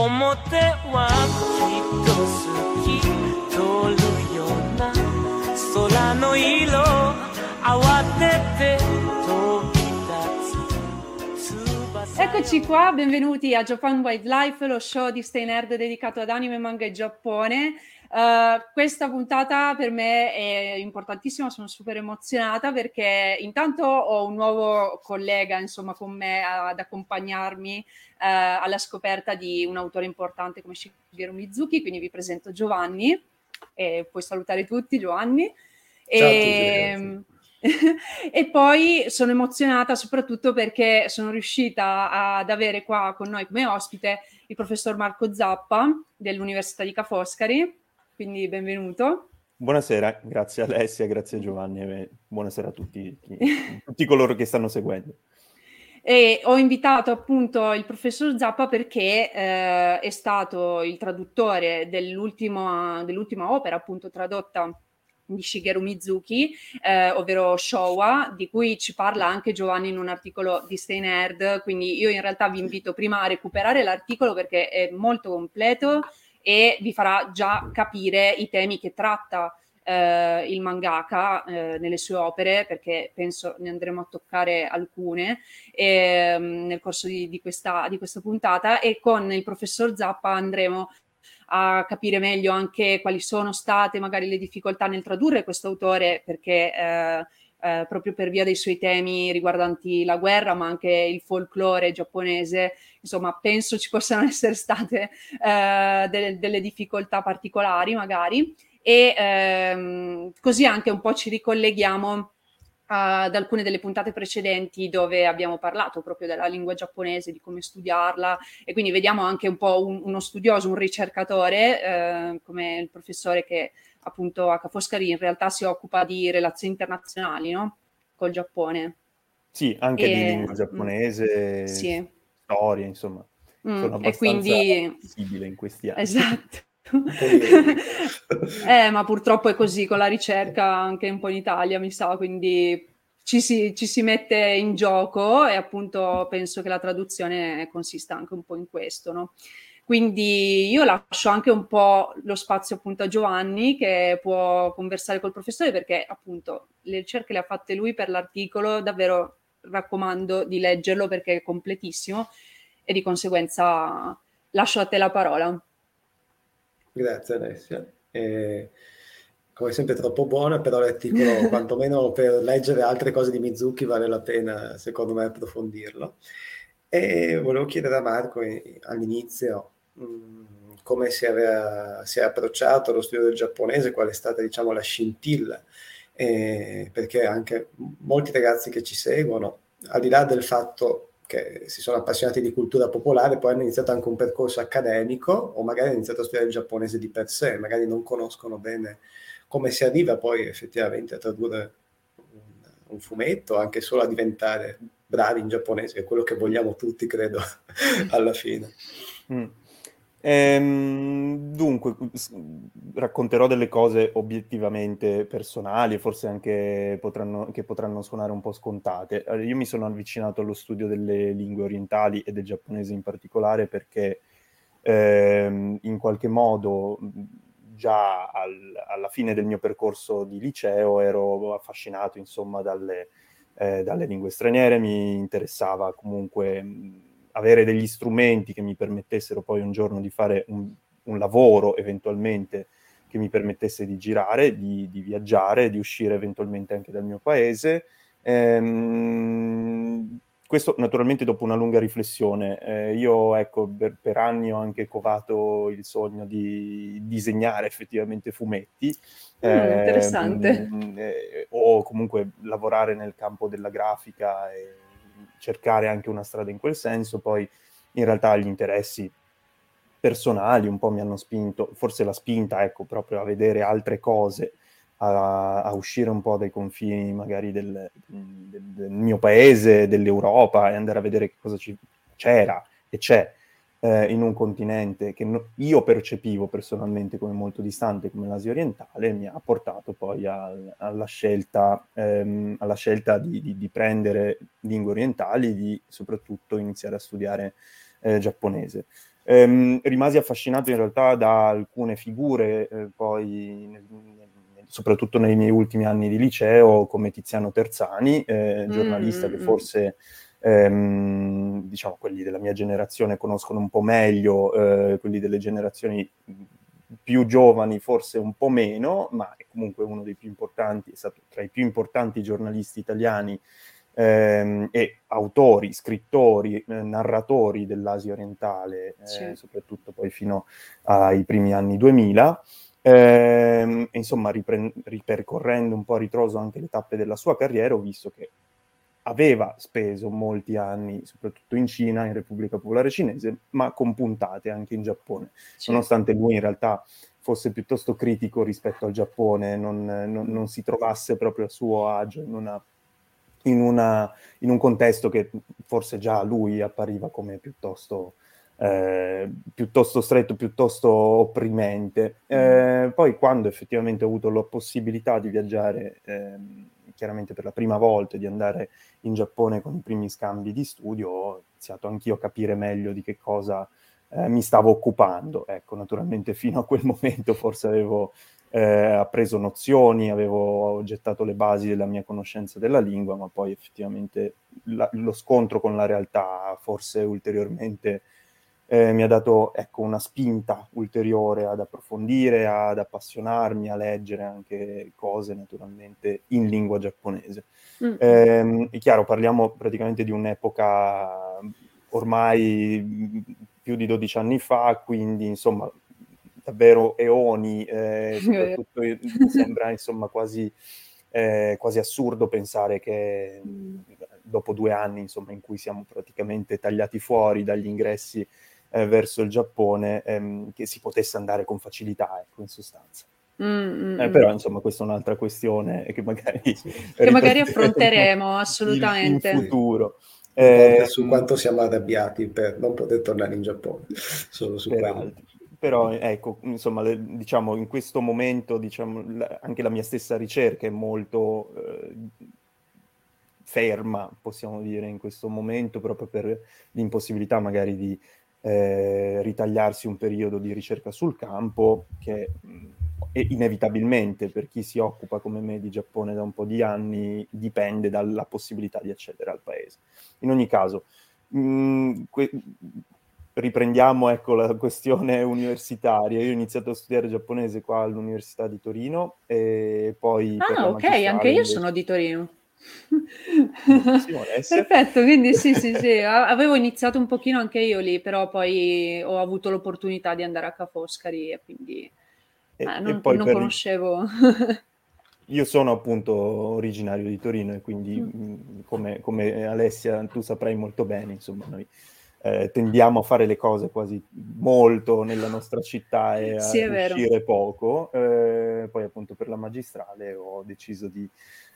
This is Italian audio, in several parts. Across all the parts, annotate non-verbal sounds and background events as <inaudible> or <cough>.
表はきっと好き通るような空の色慌てて飛び立つ Eccoci qua, benvenuti a Japan Wildlife, lo show di Stay Nerd dedicato ad anime, manga e Giappone. Uh, questa puntata per me è importantissima, sono super emozionata perché intanto ho un nuovo collega insomma con me ad accompagnarmi uh, alla scoperta di un autore importante come Shigeru Mizuki, quindi vi presento Giovanni. E puoi salutare tutti Giovanni. Ciao e, <laughs> e poi sono emozionata soprattutto perché sono riuscita ad avere qua con noi come ospite il professor Marco Zappa dell'Università di Ca' Foscari quindi benvenuto. Buonasera, grazie Alessia, grazie Giovanni e buonasera a tutti, <laughs> tutti coloro che stanno seguendo. E ho invitato appunto il professor Zappa perché eh, è stato il traduttore dell'ultima, dell'ultima opera appunto tradotta di Shigeru Mizuki, eh, ovvero Showa, di cui ci parla anche Giovanni in un articolo di Stay Nerd, quindi io in realtà vi invito prima a recuperare l'articolo perché è molto completo, e vi farà già capire i temi che tratta eh, il mangaka eh, nelle sue opere, perché penso ne andremo a toccare alcune eh, nel corso di, di, questa, di questa puntata. E con il professor Zappa andremo a capire meglio anche quali sono state magari le difficoltà nel tradurre questo autore, perché eh, eh, proprio per via dei suoi temi riguardanti la guerra, ma anche il folklore giapponese, insomma, penso ci possano <laughs> essere state eh, delle, delle, difficoltà particolari magari. E ehm, così anche un po' ci ricolleghiamo ad alcune delle puntate precedenti dove abbiamo parlato proprio della lingua giapponese, di come studiarla. E quindi vediamo anche un po' un, uno studioso, un ricercatore eh, come il professore che appunto H. Foscari in realtà si occupa di relazioni internazionali no? col Giappone. Sì, anche e... di lingua giapponese, sì. storia, insomma. Mm, sono abbastanza e quindi... visibile in questi anni. Esatto. <laughs> eh, ma purtroppo è così con la ricerca anche un po' in Italia, mi sa, quindi ci si, ci si, mette in gioco e appunto penso che la traduzione consista anche un po' in questo, no? Quindi io lascio anche un po' lo spazio appunto a Giovanni che può conversare col professore perché appunto le ricerche le ha fatte lui per l'articolo, davvero raccomando di leggerlo perché è completissimo e di conseguenza lascio a te la parola. Grazie Alessia. Eh, come sempre troppo buona, però l'articolo <laughs> quantomeno per leggere altre cose di Mizuki vale la pena secondo me approfondirlo. E volevo chiedere a Marco eh, all'inizio Mm, come si, aveva, si è approcciato allo studio del giapponese, qual è stata diciamo, la scintilla, eh, perché anche molti ragazzi che ci seguono, al di là del fatto che si sono appassionati di cultura popolare, poi hanno iniziato anche un percorso accademico o magari hanno iniziato a studiare il giapponese di per sé, magari non conoscono bene come si arriva poi effettivamente a tradurre un, un fumetto, anche solo a diventare bravi in giapponese, è quello che vogliamo tutti, credo, <laughs> alla fine. Mm. Ehm, dunque, racconterò delle cose obiettivamente personali, forse anche potranno, che potranno suonare un po' scontate. io mi sono avvicinato allo studio delle lingue orientali e del giapponese in particolare perché ehm, in qualche modo già al, alla fine del mio percorso di liceo ero affascinato insomma dalle, eh, dalle lingue straniere, mi interessava comunque avere degli strumenti che mi permettessero poi un giorno di fare un, un lavoro eventualmente che mi permettesse di girare, di, di, viaggiare, di uscire eventualmente anche dal mio paese. Ehm, questo naturalmente dopo una lunga riflessione. Eh, io ecco, per, per, anni ho anche covato il sogno di disegnare effettivamente fumetti. Mm, eh, interessante. Eh, o comunque lavorare nel campo della grafica e cercare anche una strada in quel senso. Poi in realtà gli interessi personali un po' mi hanno spinto, forse la spinta, ecco, proprio a vedere altre cose a, a, uscire un po' dai confini magari del, del, del, mio paese, dell'Europa e andare a vedere che cosa ci, c'era e c'è eh, in un continente che no, io percepivo personalmente come molto distante come l'Asia orientale mi ha portato poi al, alla scelta, ehm, alla scelta di, di, di, prendere lingue orientali, di soprattutto iniziare a studiare eh, giapponese. Ehm, rimasi affascinato in realtà da alcune figure eh, poi nel, soprattutto nei miei ultimi anni di liceo, come Tiziano Terzani, eh, giornalista mm, che forse ehm, diciamo quelli della mia generazione conoscono un po' meglio, eh, quelli delle generazioni più giovani forse un po' meno, ma è comunque uno dei più importanti, è stato tra i più importanti giornalisti italiani ehm, e autori, scrittori, eh, narratori dell'Asia orientale, eh, sì. soprattutto poi fino ai primi anni 2000. Eh, insomma, ripre- ripercorrendo un po' a ritroso anche le tappe della sua carriera, ho visto che aveva speso molti anni, soprattutto in Cina, in Repubblica Popolare Cinese, ma con puntate anche in Giappone, sì. nonostante lui in realtà fosse piuttosto critico rispetto al Giappone, non, non, non si trovasse proprio a suo agio in, una, in, una, in, un contesto che forse già a lui appariva come piuttosto eh, piuttosto stretto, piuttosto opprimente. Mm. Eh, poi quando effettivamente ho avuto la possibilità di viaggiare, eh, chiaramente per la prima volta, di andare in Giappone con i primi scambi di studio, ho iniziato anch'io a capire meglio di che cosa eh, mi stavo occupando. Ecco, naturalmente fino a quel <laughs> momento forse avevo eh, appreso nozioni, avevo gettato le basi della mia conoscenza della lingua, ma poi effettivamente la, lo scontro con la realtà forse ulteriormente eh, mi ha dato ecco, una spinta ulteriore ad approfondire, ad appassionarmi, a leggere anche cose naturalmente in lingua giapponese. Mm. Eh, è chiaro, parliamo praticamente di un'epoca ormai più di 12 anni fa, quindi insomma davvero eoni, eh, <laughs> soprattutto sembra insomma quasi, eh, quasi assurdo pensare che dopo due anni insomma in cui siamo praticamente tagliati fuori dagli ingressi eh, verso il Giappone ehm, che si potesse andare con facilità, ecco, in sostanza. Mm, mm, eh, però insomma questa è un'altra questione <laughs> che magari, <laughs> che magari affronteremo assolutamente in, in futuro. Eh, su quanto siamo arrabbiati per non poter tornare in Giappone, <laughs> solo su quello. Però ecco, insomma, le, diciamo in questo momento diciamo, la, anche la mia stessa ricerca è molto eh, ferma, possiamo dire, in questo momento, proprio per l'impossibilità magari di eh, ritagliarsi un periodo di ricerca sul campo che mh, inevitabilmente per chi si occupa come me di Giappone da un po' di anni dipende dalla possibilità di accedere al paese. In ogni caso, mh, que- riprendiamo ecco, la questione universitaria. Io ho iniziato a studiare giapponese qua all'Università di Torino e poi... Ah, ok, anche io invece... sono di Torino. <laughs> Perfetto, quindi sì, sì, <laughs> sì, avevo iniziato un pochino anche io lì, però poi ho avuto l'opportunità di andare a Ca' Foscari e quindi e, eh, non, non per... conoscevo. <laughs> io sono appunto originario di Torino e quindi mm. come, come, Alessia tu saprai molto bene, insomma, noi eh, tendiamo a fare le cose quasi molto nella nostra città e a sì, uscire poco. Eh, poi appunto per la magistrale ho deciso di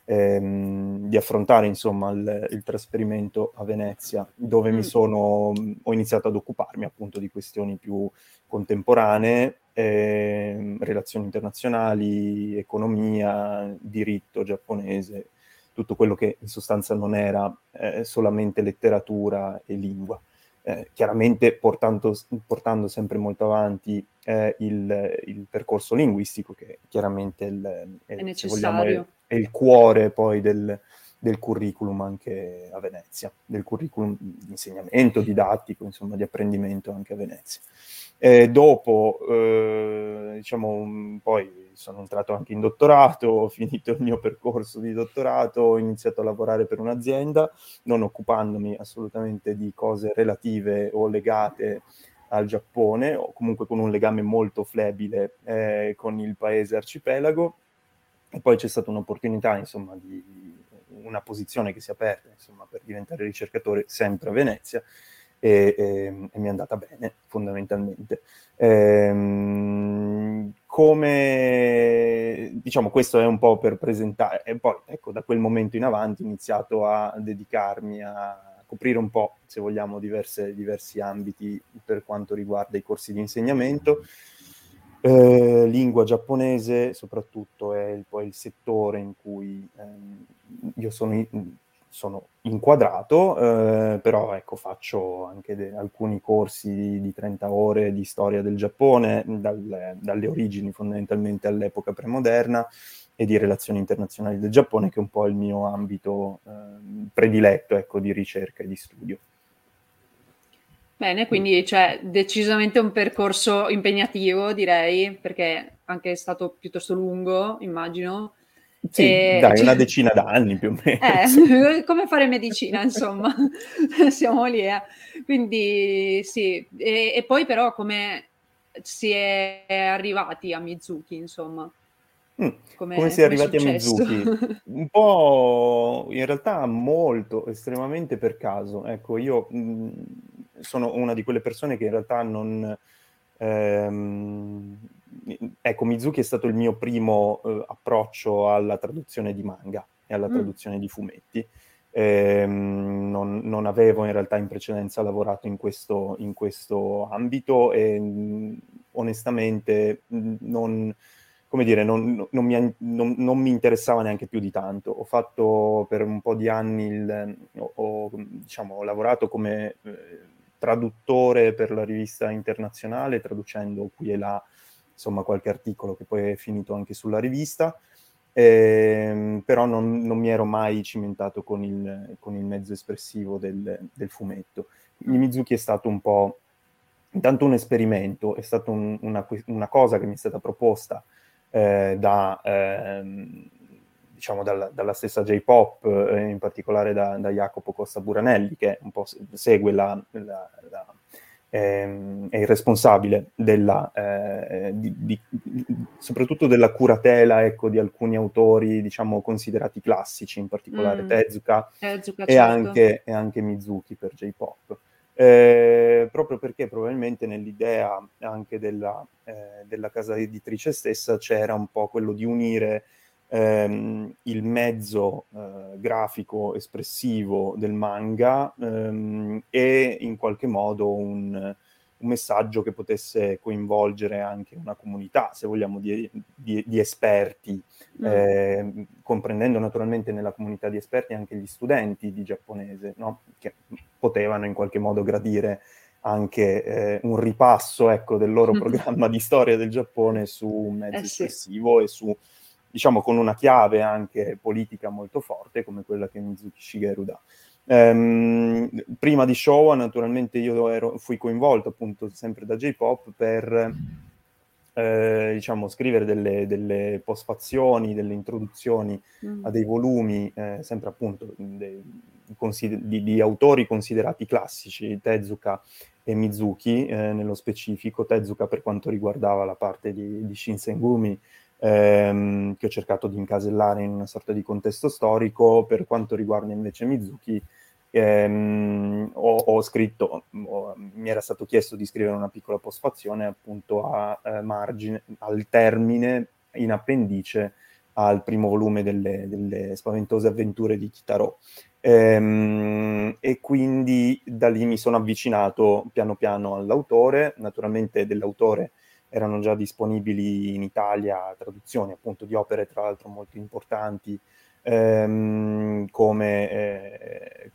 ehm, di affrontare insomma il, il, trasferimento a Venezia, dove mm. mi sono, ho iniziato ad occuparmi appunto di questioni più contemporanee, eh, relazioni internazionali, economia, diritto giapponese, tutto quello che in sostanza non era eh, solamente letteratura e lingua. Eh, chiaramente portando, portando, sempre molto avanti eh, il, il, percorso linguistico, che chiaramente il, è, è necessario. Vogliamo, è, il cuore poi del, del curriculum anche a Venezia, del curriculum di insegnamento, didattico, insomma di apprendimento anche a Venezia. E dopo, eh, diciamo, poi sono entrato anche in dottorato, ho finito il mio percorso di dottorato, ho iniziato a lavorare per un'azienda, non occupandomi assolutamente di cose relative o legate al Giappone, o comunque con un legame molto flebile eh, con il paese arcipelago. E poi c'è stata un'opportunità, insomma, di una posizione che si è aperta insomma, per diventare ricercatore sempre a Venezia e, e, e mi è andata bene fondamentalmente. Ehm, come diciamo questo è un po' per presentare e poi ecco da quel momento in avanti ho iniziato a dedicarmi a coprire un po' se vogliamo diverse, diversi ambiti per quanto riguarda i corsi di insegnamento eh, lingua giapponese soprattutto è il, poi il settore in cui ehm, io sono, in, sono inquadrato, eh, però ecco, faccio anche de- alcuni corsi di, di, 30 ore di storia del Giappone, dal, dalle origini fondamentalmente all'epoca premoderna e di relazioni internazionali del Giappone, che è un po' il mio ambito eh, prediletto ecco, di ricerca e di studio. Bene, quindi c'è decisamente un percorso impegnativo, direi, perché anche è stato piuttosto lungo, immagino. Sì, e... dai, una decina d'anni più o meno. Eh, <laughs> come fare medicina, insomma, <laughs> siamo lì. Eh. Quindi sì, e, e, poi però come si è arrivati a Mizuki, insomma. Mm, come, come si è arrivati a Mizuki? <laughs> Un po' in realtà molto, estremamente per caso. Ecco, io mh, mm, sono una di quelle persone che in realtà non... Ehm, ecco, Mizuki è stato il mio primo eh, approccio alla traduzione di manga e alla mm. traduzione di fumetti. Eh, non, non, avevo in realtà in precedenza lavorato in questo, in questo ambito e mh, onestamente non, come dire, non, non, mi, non, non, mi, interessava neanche più di tanto. Ho fatto per un po' di anni, il, ho, diciamo, ho lavorato come eh, traduttore per la rivista internazionale, traducendo qui e là insomma qualche articolo che poi è finito anche sulla rivista, eh, però non, non, mi ero mai cimentato con il, con il mezzo espressivo del, del, fumetto. Il Mizuki è stato un po' intanto un esperimento, è stata un, una, una, cosa che mi è stata proposta eh, da, ehm, diciamo dalla, dalla, stessa J-Pop, eh, in particolare da, da, Jacopo Costa Buranelli, che un po' segue la, la, la ehm, è il responsabile della, eh, di, di, soprattutto della curatela ecco, di alcuni autori diciamo, considerati classici, in particolare mm. Tezuka, Tezuka e, certo. anche, e, anche, Mizuki per J-Pop. Eh, proprio perché probabilmente nell'idea anche della, eh, della, casa editrice stessa c'era un po' quello di unire ehm, il mezzo eh, grafico espressivo del manga ehm, e in qualche modo un, un messaggio che potesse coinvolgere anche una comunità, se vogliamo, di, di, di esperti, mm. eh, comprendendo naturalmente nella comunità di esperti anche gli studenti di giapponese, no? che potevano in qualche modo gradire anche eh, un ripasso ecco, del loro <laughs> programma di storia del Giappone su un mezzo eh, espressivo sì. e su, diciamo, con una chiave anche politica molto forte come quella che Mizuki Shigeru dà. Um, prima di Showa, naturalmente, io ero, fui coinvolto appunto sempre da J-Pop per eh, diciamo, scrivere delle, delle postfazioni, delle introduzioni mm. a dei volumi, eh, sempre appunto consider- di, di, autori considerati classici, Tezuka e Mizuki eh, nello specifico, Tezuka per quanto riguardava la parte di, di Shinsengumi, ehm, che ho cercato di incasellare in una sorta di contesto storico, per quanto riguarda invece Mizuki, ehm, ho, ho, scritto, ho, mi era stato chiesto di scrivere una piccola postfazione appunto a eh, margine, al termine, in appendice al primo volume delle, delle spaventose avventure di Kitaro. Ehm, e quindi da lì mi sono avvicinato piano piano all'autore, naturalmente dell'autore erano già disponibili in Italia traduzioni appunto di opere tra l'altro molto importanti ehm, come eh,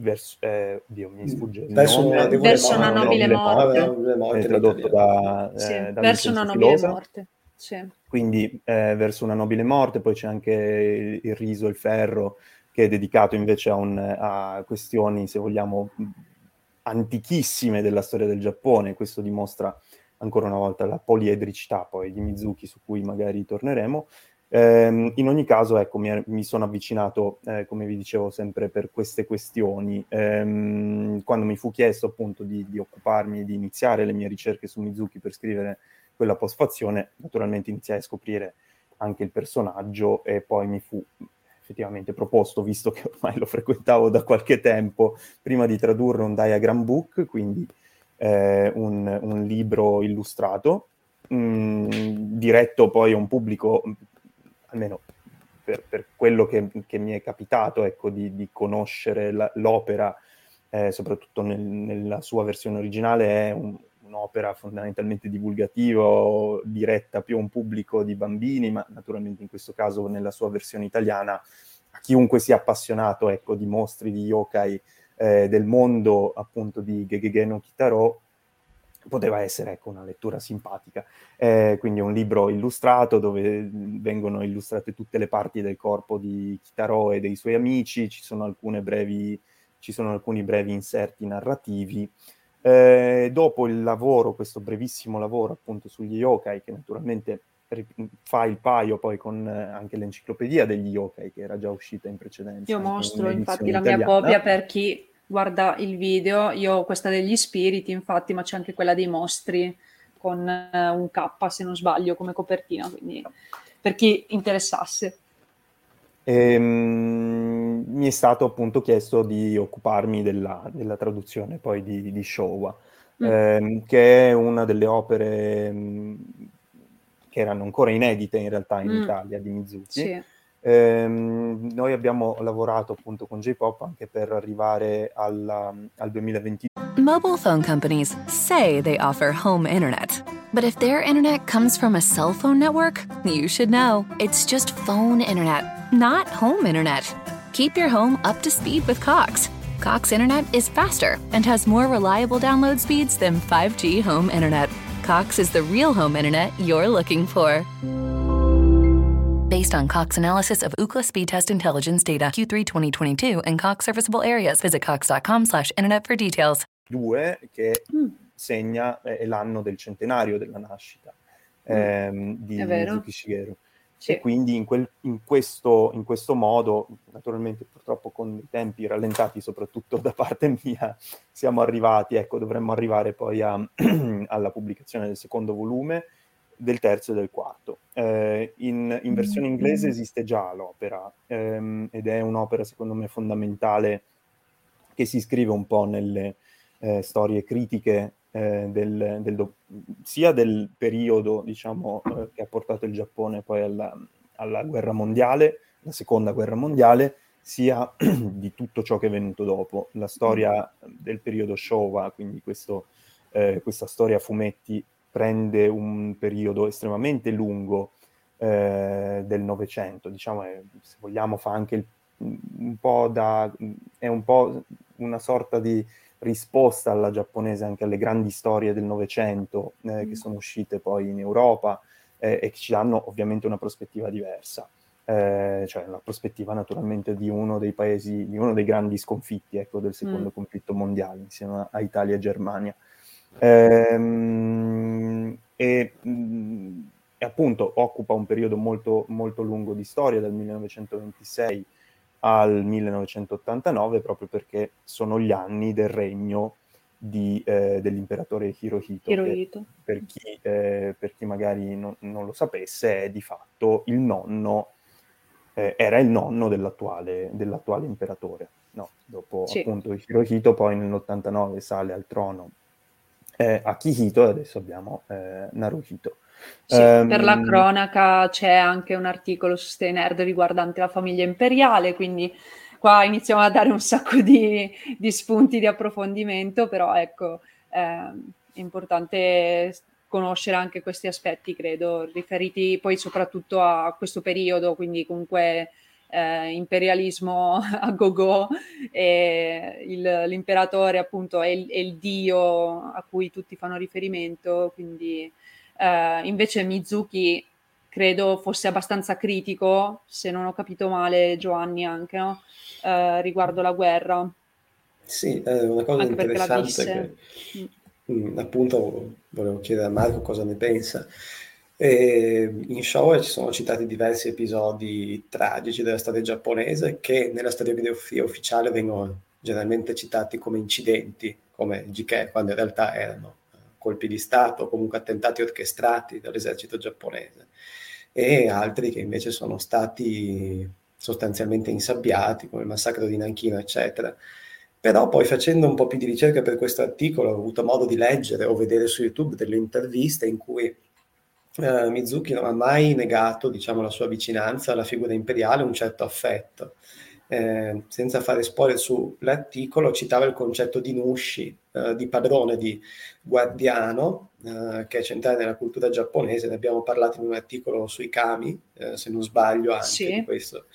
verso, eh, Dio, mi sfugge verso, una, verso una nobile morte, morte. morte tradotto da, sì, eh, verso una nobile morte Sì. Quindi eh, verso una nobile morte, poi c'è anche il, il riso e il ferro, che è dedicato invece a, un, a questioni, se vogliamo, antichissime della storia del Giappone. Questo dimostra ancora una volta la poliedricità poi di Mizuki, su cui magari torneremo. Eh, in ogni caso, ecco, mi, mi sono avvicinato, eh, come vi dicevo, sempre per queste questioni. Eh, quando mi fu chiesto appunto di, di occuparmi, di iniziare le mie ricerche su Mizuki per scrivere quella postfazione, naturalmente iniziai a scoprire anche il personaggio e poi mi fu effettivamente proposto, visto che <laughs> ormai lo frequentavo da qualche tempo, prima di tradurre un diagram book, quindi eh, un, un, libro illustrato, mh, mm, diretto poi a un pubblico, almeno per, per quello che, che, mi è capitato, ecco, di, di conoscere la, l'opera, eh, soprattutto nel, nella sua versione originale, è un, un'opera fondamentalmente divulgativa, diretta più a un pubblico di bambini, ma naturalmente in questo caso nella sua versione italiana a chiunque sia appassionato ecco, di mostri, di yokai, eh, del mondo appunto di Gegege no Kitaro, poteva essere ecco, una lettura simpatica. Eh, quindi è un libro illustrato dove vengono illustrate tutte le parti del corpo di Kitaro e dei suoi amici, ci sono, brevi, ci sono alcuni brevi inserti narrativi. Eh, dopo il lavoro, questo brevissimo lavoro appunto sugli yokai, che naturalmente fa il paio poi con eh, anche l'enciclopedia degli yokai che era già uscita in precedenza. Io mostro in infatti la mia copia per chi guarda il video, io ho questa degli spiriti infatti, ma c'è anche quella dei mostri con uh, un K se non sbaglio come copertina, quindi per chi interessasse. Ehm, mi è stato appunto chiesto di occuparmi della, della traduzione poi di, di Showa, mm. ehm, che è una delle opere mh, che erano ancora inedite in realtà in mm. Italia di Mizuki. Sì. Ehm, noi abbiamo lavorato appunto con J-Pop anche per arrivare alla, al 2020. Mobile phone companies say they offer home internet. But if their internet comes from a cell phone network, you should know. It's just phone internet. not home internet. Keep your home up to speed with Cox. Cox Internet is faster and has more reliable download speeds than 5G home internet. Cox is the real home internet you're looking for. Based on Cox analysis of Ookla speed test intelligence data Q3 2022 and Cox serviceable areas, visit cox.com/internet for details. Due che mm. segna è l'anno del centenario della nascita mm. ehm, di Mizuki Shigeru. Sì. E quindi in, quel, in, questo, in, questo, modo, naturalmente purtroppo con i tempi rallentati soprattutto da parte mia, siamo arrivati, ecco, dovremmo arrivare poi a, <clears throat> alla pubblicazione del secondo volume, del terzo e del quarto. Eh, in, in, versione mm. inglese esiste già l'opera ehm, ed è un'opera secondo me fondamentale che si iscrive un po' nelle eh, storie critiche eh, del, del sia del periodo diciamo, eh, che ha portato il Giappone poi alla, alla, guerra mondiale, la seconda guerra mondiale, sia <clears throat> di tutto ciò che è venuto dopo. La storia del periodo Showa, quindi questo, eh, questa storia a fumetti, prende un periodo estremamente lungo eh, del Novecento, diciamo, è, se vogliamo fa anche il, un po' da... è un po' una sorta di risposta alla giapponese anche alle grandi storie del Novecento eh, che mm. sono uscite poi in Europa eh, e che ci danno ovviamente una prospettiva diversa, eh, cioè la prospettiva naturalmente di uno dei paesi, di uno dei grandi sconfitti ecco, del secondo mm. conflitto mondiale insieme a Italia e Germania. Ehm, e, mh, mm, e, appunto occupa un periodo molto, molto lungo di storia, dal 1926 al 1989 proprio perché sono gli anni del regno di, eh, dell'imperatore Hirohito. Hirohito. Per, chi, eh, per, chi, magari non, non, lo sapesse è di fatto il nonno, eh, era il nonno dell'attuale, dell'attuale imperatore. No, dopo sì. appunto Hirohito poi nell'89 sale al trono eh, Akihito e adesso abbiamo eh, Naruhito. Sì, um, per la ehm, cronaca c'è anche un articolo su Stay Nerd riguardante la famiglia imperiale, quindi qua iniziamo a dare un sacco di, di spunti di approfondimento, però ecco, eh, è importante conoscere anche questi aspetti, credo, riferiti poi soprattutto a questo periodo, quindi comunque eh, imperialismo <laughs> a go-go e il, l'imperatore appunto è il, è il, dio a cui tutti fanno riferimento, quindi Uh, invece Mizuki credo fosse abbastanza critico, se non ho capito male Giovanni anche, no? eh, riguardo la guerra. Sì, è una cosa anche interessante che mm. appunto volevo chiedere a Marco cosa ne pensa. E in show ci sono citati diversi episodi tragici della storia giapponese che nella storiografia ufficiale vengono generalmente citati come incidenti, come GK, quando in realtà erano colpi di Stato o comunque attentati orchestrati dall'esercito giapponese e altri che invece sono stati sostanzialmente insabbiati, come il massacro di Nanchino, eccetera. Però poi facendo un po' più di ricerca per questo articolo ho avuto modo di leggere o vedere su YouTube delle interviste in cui eh, Mizuki non ha mai negato diciamo, la sua vicinanza alla figura imperiale, un certo affetto eh, senza fare spoiler sull'articolo, citava il concetto di Nushi, eh, di padrone, di guardiano, eh, che è centrale nella cultura giapponese. Ne abbiamo parlato in un articolo sui kami, eh, se non sbaglio, anche sì. questo.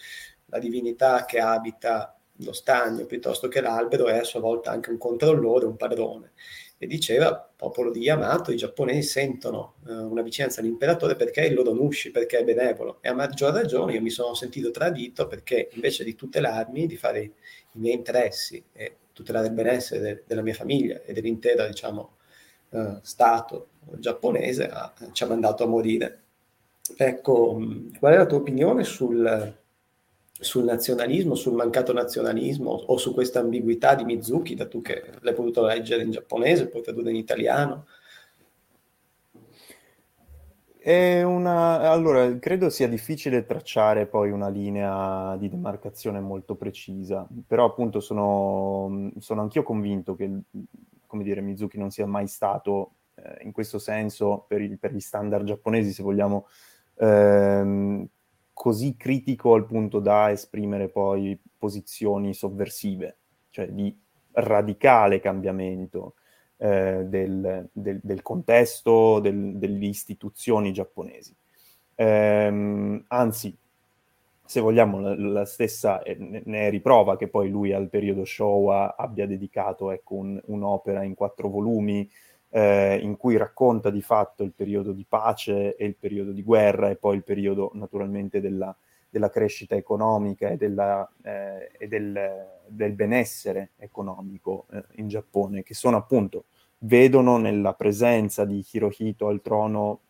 La divinità che abita lo stagno piuttosto che l'albero è a sua volta anche un controllore, un padrone e diceva, popolo di Yamato, i giapponesi sentono eh, una vicinanza all'imperatore perché è il loro nushi, perché è benevolo. E a maggior ragione io mi sono sentito tradito perché invece di tutelarmi, di fare i, miei interessi e tutelare il benessere de, della mia famiglia e dell'intero, diciamo, eh, Stato giapponese, ha, ci ha mandato a morire. Ecco, qual è la tua opinione sul sul nazionalismo, sul mancato nazionalismo o su questa ambiguità di Mizuki, da tu che l'hai potuto leggere in giapponese, poi tradurre in italiano? È una... Allora, credo sia difficile tracciare poi una linea di demarcazione molto precisa, però appunto sono, sono anch'io convinto che, come dire, Mizuki non sia mai stato eh, in questo senso, per, il, per, gli standard giapponesi, se vogliamo, ehm, così critico al punto da esprimere poi posizioni sovversive, cioè di radicale cambiamento eh, del, del, del, contesto, del, delle istituzioni giapponesi. Ehm, anzi, se vogliamo, la, la stessa eh, ne è riprova che poi lui al periodo Showa abbia dedicato ecco, un, un'opera in quattro volumi eh, in cui racconta di fatto il periodo di pace e il periodo di guerra e poi il periodo naturalmente della, della crescita economica e, della, eh, e del, del, benessere economico eh, in Giappone, che sono appunto, vedono nella presenza di Hirohito al trono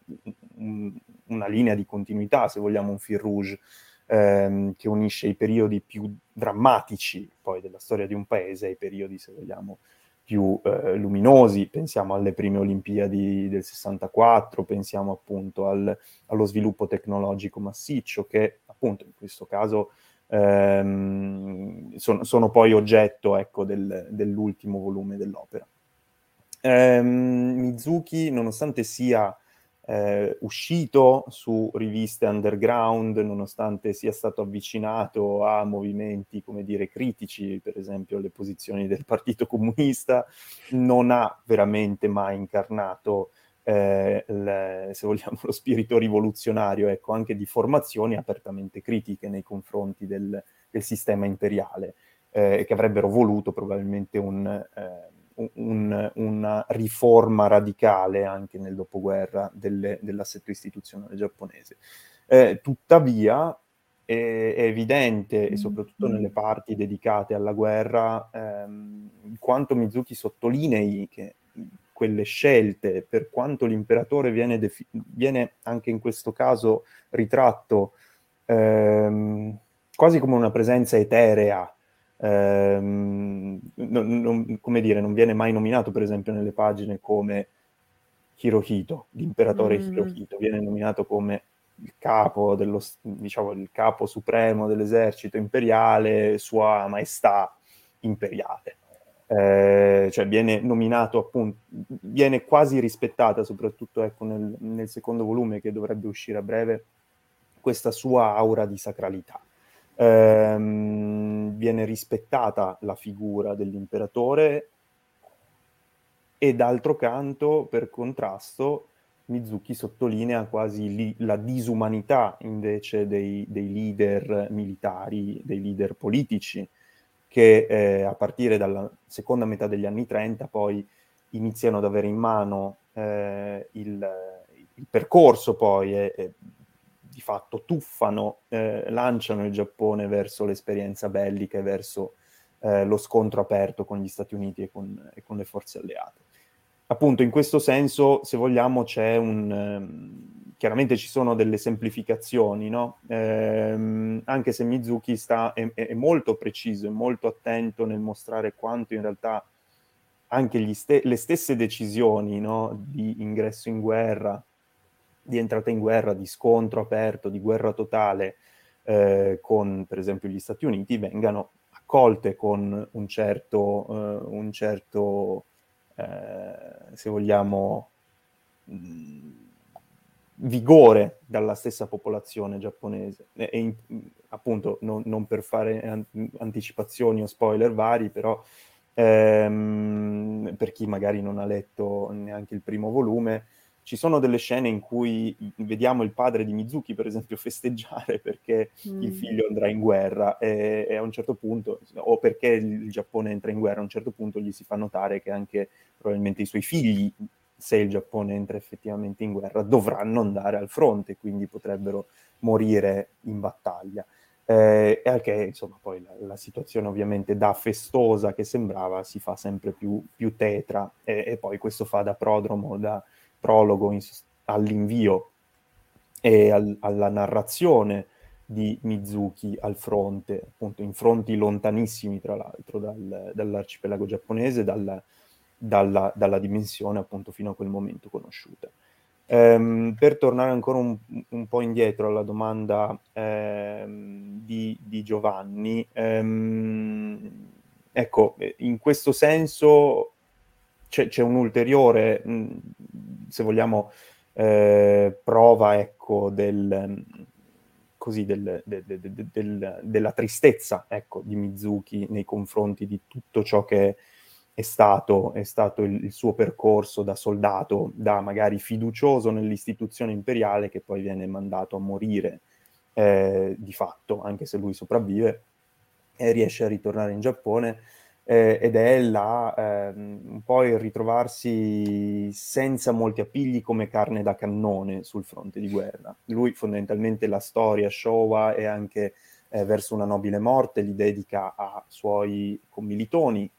un, una linea di continuità, se vogliamo un fil rouge, ehm, che unisce i periodi più drammatici poi della storia di un paese ai periodi, se vogliamo, più eh, luminosi, pensiamo alle prime Olimpiadi del 64, pensiamo appunto al, allo sviluppo tecnologico massiccio che appunto in questo caso ehm, sono, sono, poi oggetto ecco, del, dell'ultimo volume dell'opera. Ehm, Mizuki, nonostante sia eh, uscito su riviste underground, nonostante sia stato avvicinato a movimenti, come dire, critici, per esempio le posizioni del Partito Comunista, non ha veramente mai incarnato, eh, le, se vogliamo, lo spirito rivoluzionario, ecco, anche di formazioni apertamente critiche nei confronti del, del sistema imperiale, eh, che avrebbero voluto probabilmente un eh, un, una riforma radicale anche nel dopoguerra delle, dell'assetto istituzionale giapponese. Eh, tuttavia è, è, evidente, e soprattutto nelle parti dedicate alla guerra, ehm, quanto Mizuki sottolinei che quelle scelte, per quanto l'imperatore viene, defi- viene anche in questo caso ritratto ehm, quasi come una presenza eterea ehm, non, non, come dire, non viene mai nominato per esempio nelle pagine come Hirohito, l'imperatore mm. Hirohito, viene nominato come il capo, dello, diciamo, il capo supremo dell'esercito imperiale, sua maestà imperiale. Eh, cioè viene nominato appunto, viene quasi rispettata, soprattutto ecco, nel, nel secondo volume che dovrebbe uscire a breve, questa sua aura di sacralità ehm, viene rispettata la figura dell'imperatore e d'altro canto, per contrasto, Mizuki sottolinea quasi li, la disumanità invece dei, dei, leader militari, dei leader politici, che eh, a partire dalla seconda metà degli anni 30 poi iniziano ad avere in mano eh, il, il, percorso poi e, di fatto tuffano, eh, lanciano il Giappone verso l'esperienza bellica e verso eh, lo scontro aperto con gli Stati Uniti e con, e con, le forze alleate. Appunto, in questo senso, se vogliamo, c'è un... Ehm, chiaramente ci sono delle semplificazioni, no? ehm, anche se Mizuki sta, è, è, molto preciso, è molto attento nel mostrare quanto in realtà anche ste- le stesse decisioni no? di ingresso in guerra, di entrata in guerra, di scontro aperto, di guerra totale eh, con per esempio gli Stati Uniti vengano accolte con un certo, eh, un certo eh, se vogliamo, mh, mm, vigore dalla stessa popolazione giapponese. E, e in, appunto, non, non, per fare an- anticipazioni o spoiler vari, però ehm, per chi magari non ha letto neanche il primo volume, ci sono delle scene in cui vediamo il padre di Mizuki, per esempio, <laughs> festeggiare perché mm. il figlio andrà in guerra e, e, a un certo punto, o perché il Giappone entra in guerra, a un certo punto gli si fa notare che anche probabilmente i suoi figli, se il Giappone entra effettivamente in guerra, dovranno andare al fronte, quindi potrebbero morire in battaglia. Eh, e anche, insomma, poi la, la, situazione ovviamente da festosa che sembrava si fa sempre più, più tetra e, e poi questo fa da prodromo, da prologo in, all'invio e al, alla narrazione di Mizuki al fronte, appunto in fronti lontanissimi tra l'altro dal, dall'arcipelago giapponese, dalla, dalla, dalla, dimensione appunto fino a quel momento conosciuta. Ehm, per tornare ancora un, un, po' indietro alla domanda ehm, di, di, Giovanni, ehm, ecco, in questo senso c'è, c'è un'ulteriore, mh, se vogliamo, eh, prova ecco, del, così, del, del, del, della tristezza ecco, di Mizuki nei confronti di tutto ciò che è stato, è stato il, il, suo percorso da soldato, da magari fiducioso nell'istituzione imperiale che poi viene mandato a morire eh, di fatto, anche se lui sopravvive e riesce a ritornare in Giappone eh, ed è la, ehm, un po' il ritrovarsi senza molti appigli come carne da cannone sul fronte di guerra. Lui fondamentalmente la storia Showa e anche eh, verso una nobile morte li dedica a suoi commilitoni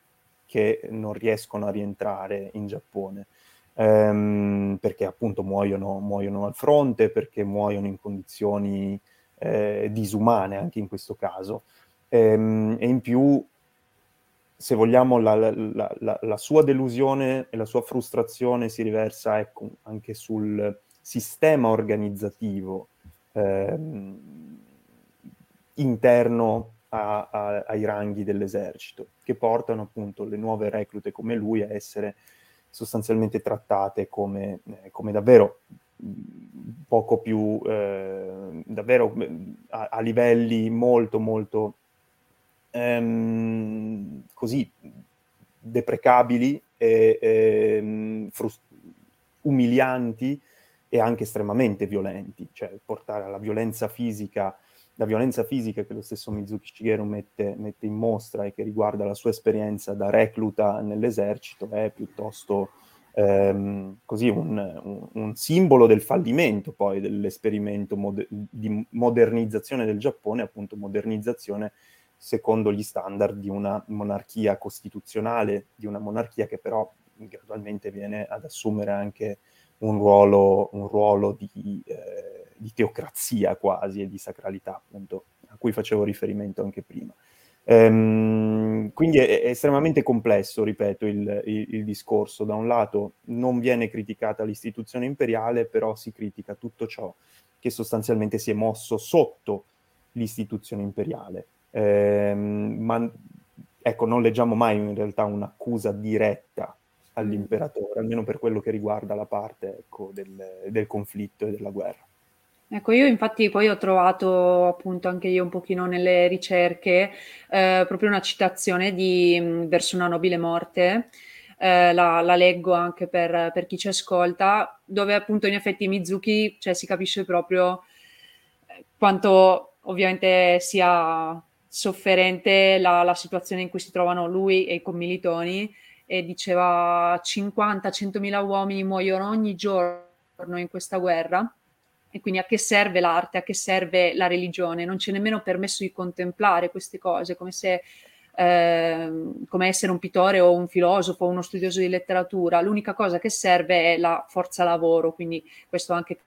che non riescono a rientrare in Giappone. Ehm, perché appunto muoiono, muoiono, al fronte, perché muoiono in condizioni eh, disumane anche in questo caso. Ehm, e in più se vogliamo, la, la, la, la, sua delusione e la sua frustrazione si riversa ecco, anche sul sistema organizzativo ehm, interno a, a, ai ranghi dell'esercito, che portano appunto le nuove reclute come lui a essere sostanzialmente trattate come, eh, come davvero poco più, eh, davvero a, a livelli molto molto ehm, così deprecabili e ehm, frust- umilianti e anche estremamente violenti, cioè portare alla violenza fisica, la violenza fisica che lo stesso Mizuki Shigeru mette, mette in mostra e che riguarda la sua esperienza da recluta nell'esercito è piuttosto ehm, così un, un, un, simbolo del fallimento poi dell'esperimento mod- di modernizzazione del Giappone, appunto modernizzazione secondo gli standard di una monarchia costituzionale, di una monarchia che però gradualmente viene ad assumere anche un ruolo, un ruolo di, eh, di, teocrazia quasi e di sacralità, appunto, a cui facevo riferimento anche prima. Ehm, quindi è, è, estremamente complesso, ripeto, il, il, il, discorso. Da un lato non viene criticata l'istituzione imperiale, però si critica tutto ciò che sostanzialmente si è mosso sotto l'istituzione imperiale. Ehm, ma ecco, non leggiamo mai in realtà un'accusa diretta all'imperatore, almeno per quello che riguarda la parte ecco, del, del conflitto e della guerra. Ecco, io infatti poi ho trovato appunto anche io un pochino nelle ricerche eh, proprio una citazione di mh, Verso una nobile morte, eh, la, la, leggo anche per, per, chi ci ascolta, dove appunto in effetti Mizuki, cioè si capisce proprio eh, quanto ovviamente sia sofferente la, la, situazione in cui si trovano lui e i commilitoni e diceva 50-100 mila uomini muoiono ogni giorno in questa guerra. E quindi a che serve l'arte, a che serve la religione, non c'è nemmeno permesso di contemplare queste cose, come se eh, come essere un pittore o un filosofo o uno studioso di letteratura, l'unica cosa che serve è la forza lavoro, quindi questo anche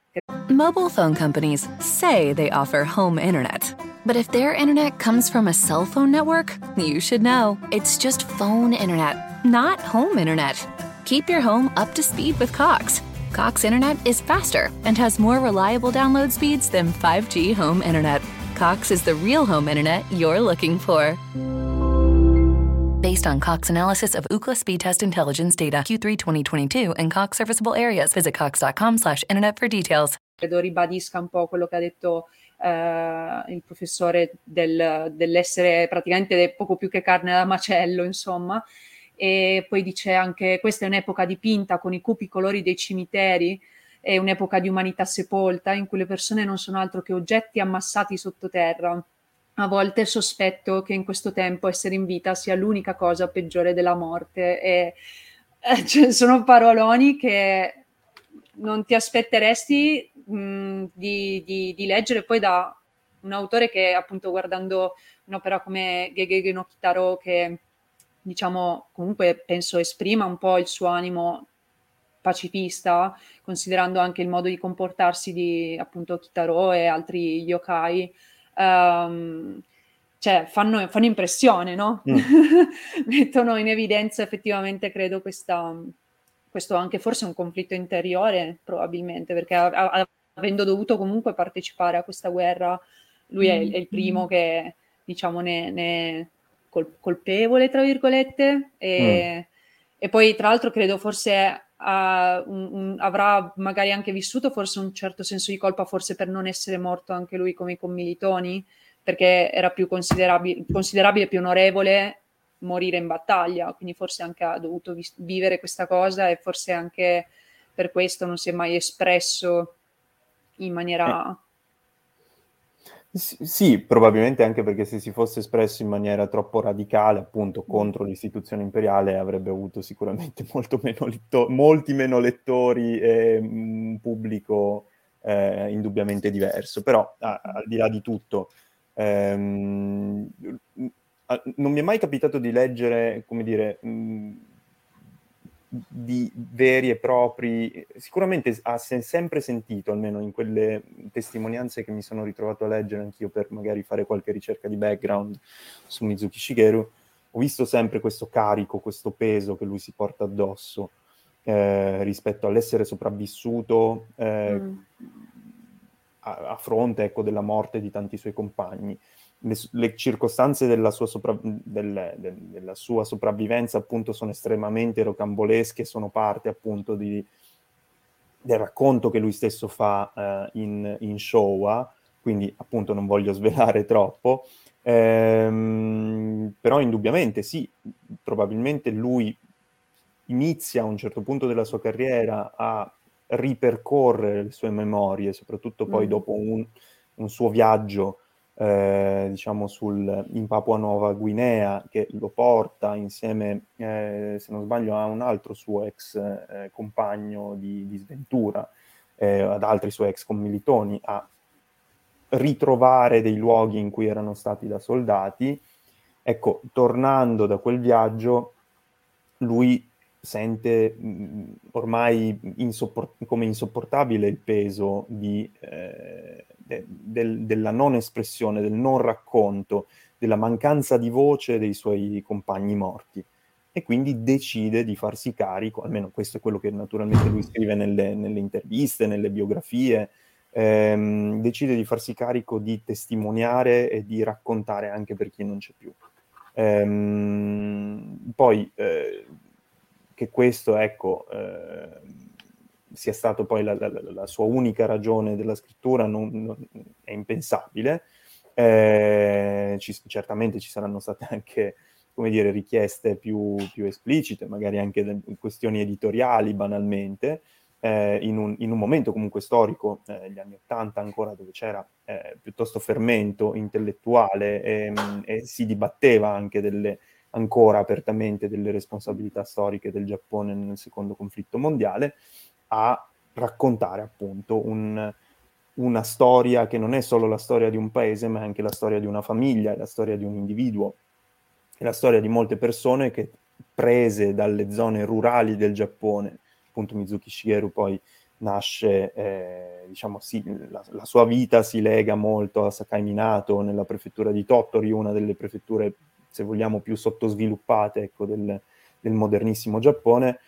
Mobile phone companies say they offer home internet. But if their internet comes from a cell phone network, you should know. It's just phone internet, not home internet. Keep your home up to speed with Cox. Cox internet is faster and has more reliable download speeds than 5G home internet. Cox is the real home internet you're looking for. Based on Cox analysis of Ookla speed test intelligence data Q3 2022 and Cox serviceable areas, visit cox.com/internet for details. Credo ribadisca un po' quello che ha detto eh, il professore del, dell'essere praticamente poco più che carne da macello, insomma. E poi dice anche questa è un'epoca dipinta con i cupi colori dei cimiteri, è un'epoca di umanità sepolta in cui le persone non sono altro che oggetti ammassati sottoterra a volte sospetto che in questo tempo essere in vita sia l'unica cosa peggiore della morte e eh, <laughs> cioè, sono paroloni che non ti aspetteresti mh, di, di, di, leggere poi da un autore che appunto guardando un'opera come Gegege no Kitaro che diciamo comunque penso esprima un po' il suo animo pacifista considerando anche il modo di comportarsi di appunto Kitaro e altri yokai um, cioè fanno, fanno, impressione, no? Mm. <laughs> Mettono in evidenza effettivamente, credo, questa, questo anche forse un conflitto interiore, probabilmente, perché a, a, avendo dovuto comunque partecipare a questa guerra, lui è, è il primo che, diciamo, ne, ne col, colpevole, tra virgolette, e, mm. e, poi, tra l'altro, credo forse Uh, un, un, avrà magari anche vissuto forse un certo senso di colpa, forse per non essere morto anche lui come i commilitoni, perché era più considerabile, considerabile più onorevole morire in battaglia, quindi forse anche ha dovuto vi- vivere questa cosa e forse anche per questo non si è mai espresso in maniera... Eh sì, probabilmente anche perché se si fosse espresso in maniera troppo radicale, appunto, contro l'istituzione imperiale, avrebbe avuto sicuramente <laughs> meno letto- molti meno lettori e un pubblico eh, indubbiamente diverso. Però, a- al di là di tutto, ehm, non mi è mai capitato di leggere, come dire, mh, di veri e propri, sicuramente ha sempre sentito, almeno in quelle testimonianze che mi sono ritrovato a leggere anch'io per magari fare qualche ricerca di background su Mizuki Shigeru, ho visto sempre questo carico, questo peso che lui si porta addosso eh, rispetto all'essere sopravvissuto eh, mm. a, a, fronte ecco, della morte di tanti suoi compagni le, le circostanze della sua, sopra, del, del, della sua, sopravvivenza appunto sono estremamente rocambolesche, sono parte appunto di, del racconto che lui stesso fa uh, in, in Showa, quindi appunto non voglio svelare troppo, ehm, però indubbiamente sì, probabilmente lui inizia a un certo punto della sua carriera a ripercorrere le sue memorie, soprattutto poi mm. dopo un, un suo viaggio eh, diciamo sul, in Papua Nuova Guinea che lo porta insieme, eh, se non sbaglio, a un altro suo ex eh, compagno di, di sventura, eh, ad altri suoi ex commilitoni, a ritrovare dei luoghi in cui erano stati da soldati. Ecco, tornando da quel viaggio, lui sente mh, ormai insopport- come insopportabile il peso di, eh, de- del, della non espressione, del non racconto, della mancanza di voce dei suoi compagni morti. E quindi decide di farsi carico, almeno questo è quello che naturalmente lui scrive nelle, nelle interviste, nelle biografie, ehm, decide di farsi carico di testimoniare e di raccontare anche per chi non c'è più. Ehm, poi eh, che questo, ecco, eh, sia stato poi la, la, la, sua unica ragione della scrittura non, non, è impensabile. Eh, ci, certamente ci saranno state anche come dire, richieste più, più esplicite, magari anche de- questioni editoriali banalmente, eh, in, un, in, un, momento comunque storico, eh, gli anni Ottanta ancora, dove c'era eh, piuttosto fermento intellettuale e, e si dibatteva anche delle, ancora apertamente delle responsabilità storiche del Giappone nel secondo conflitto mondiale, a raccontare appunto un, una storia che non è solo la storia di un paese, ma è anche la storia di una famiglia, la storia di un individuo, è la storia di molte persone che prese dalle zone rurali del Giappone, appunto Mizuki Shigeru poi nasce, eh, diciamo, sì, la, la, sua vita si lega molto a Sakai Minato nella prefettura di Tottori, una delle prefetture, se vogliamo, più sottosviluppate ecco, del, del modernissimo Giappone,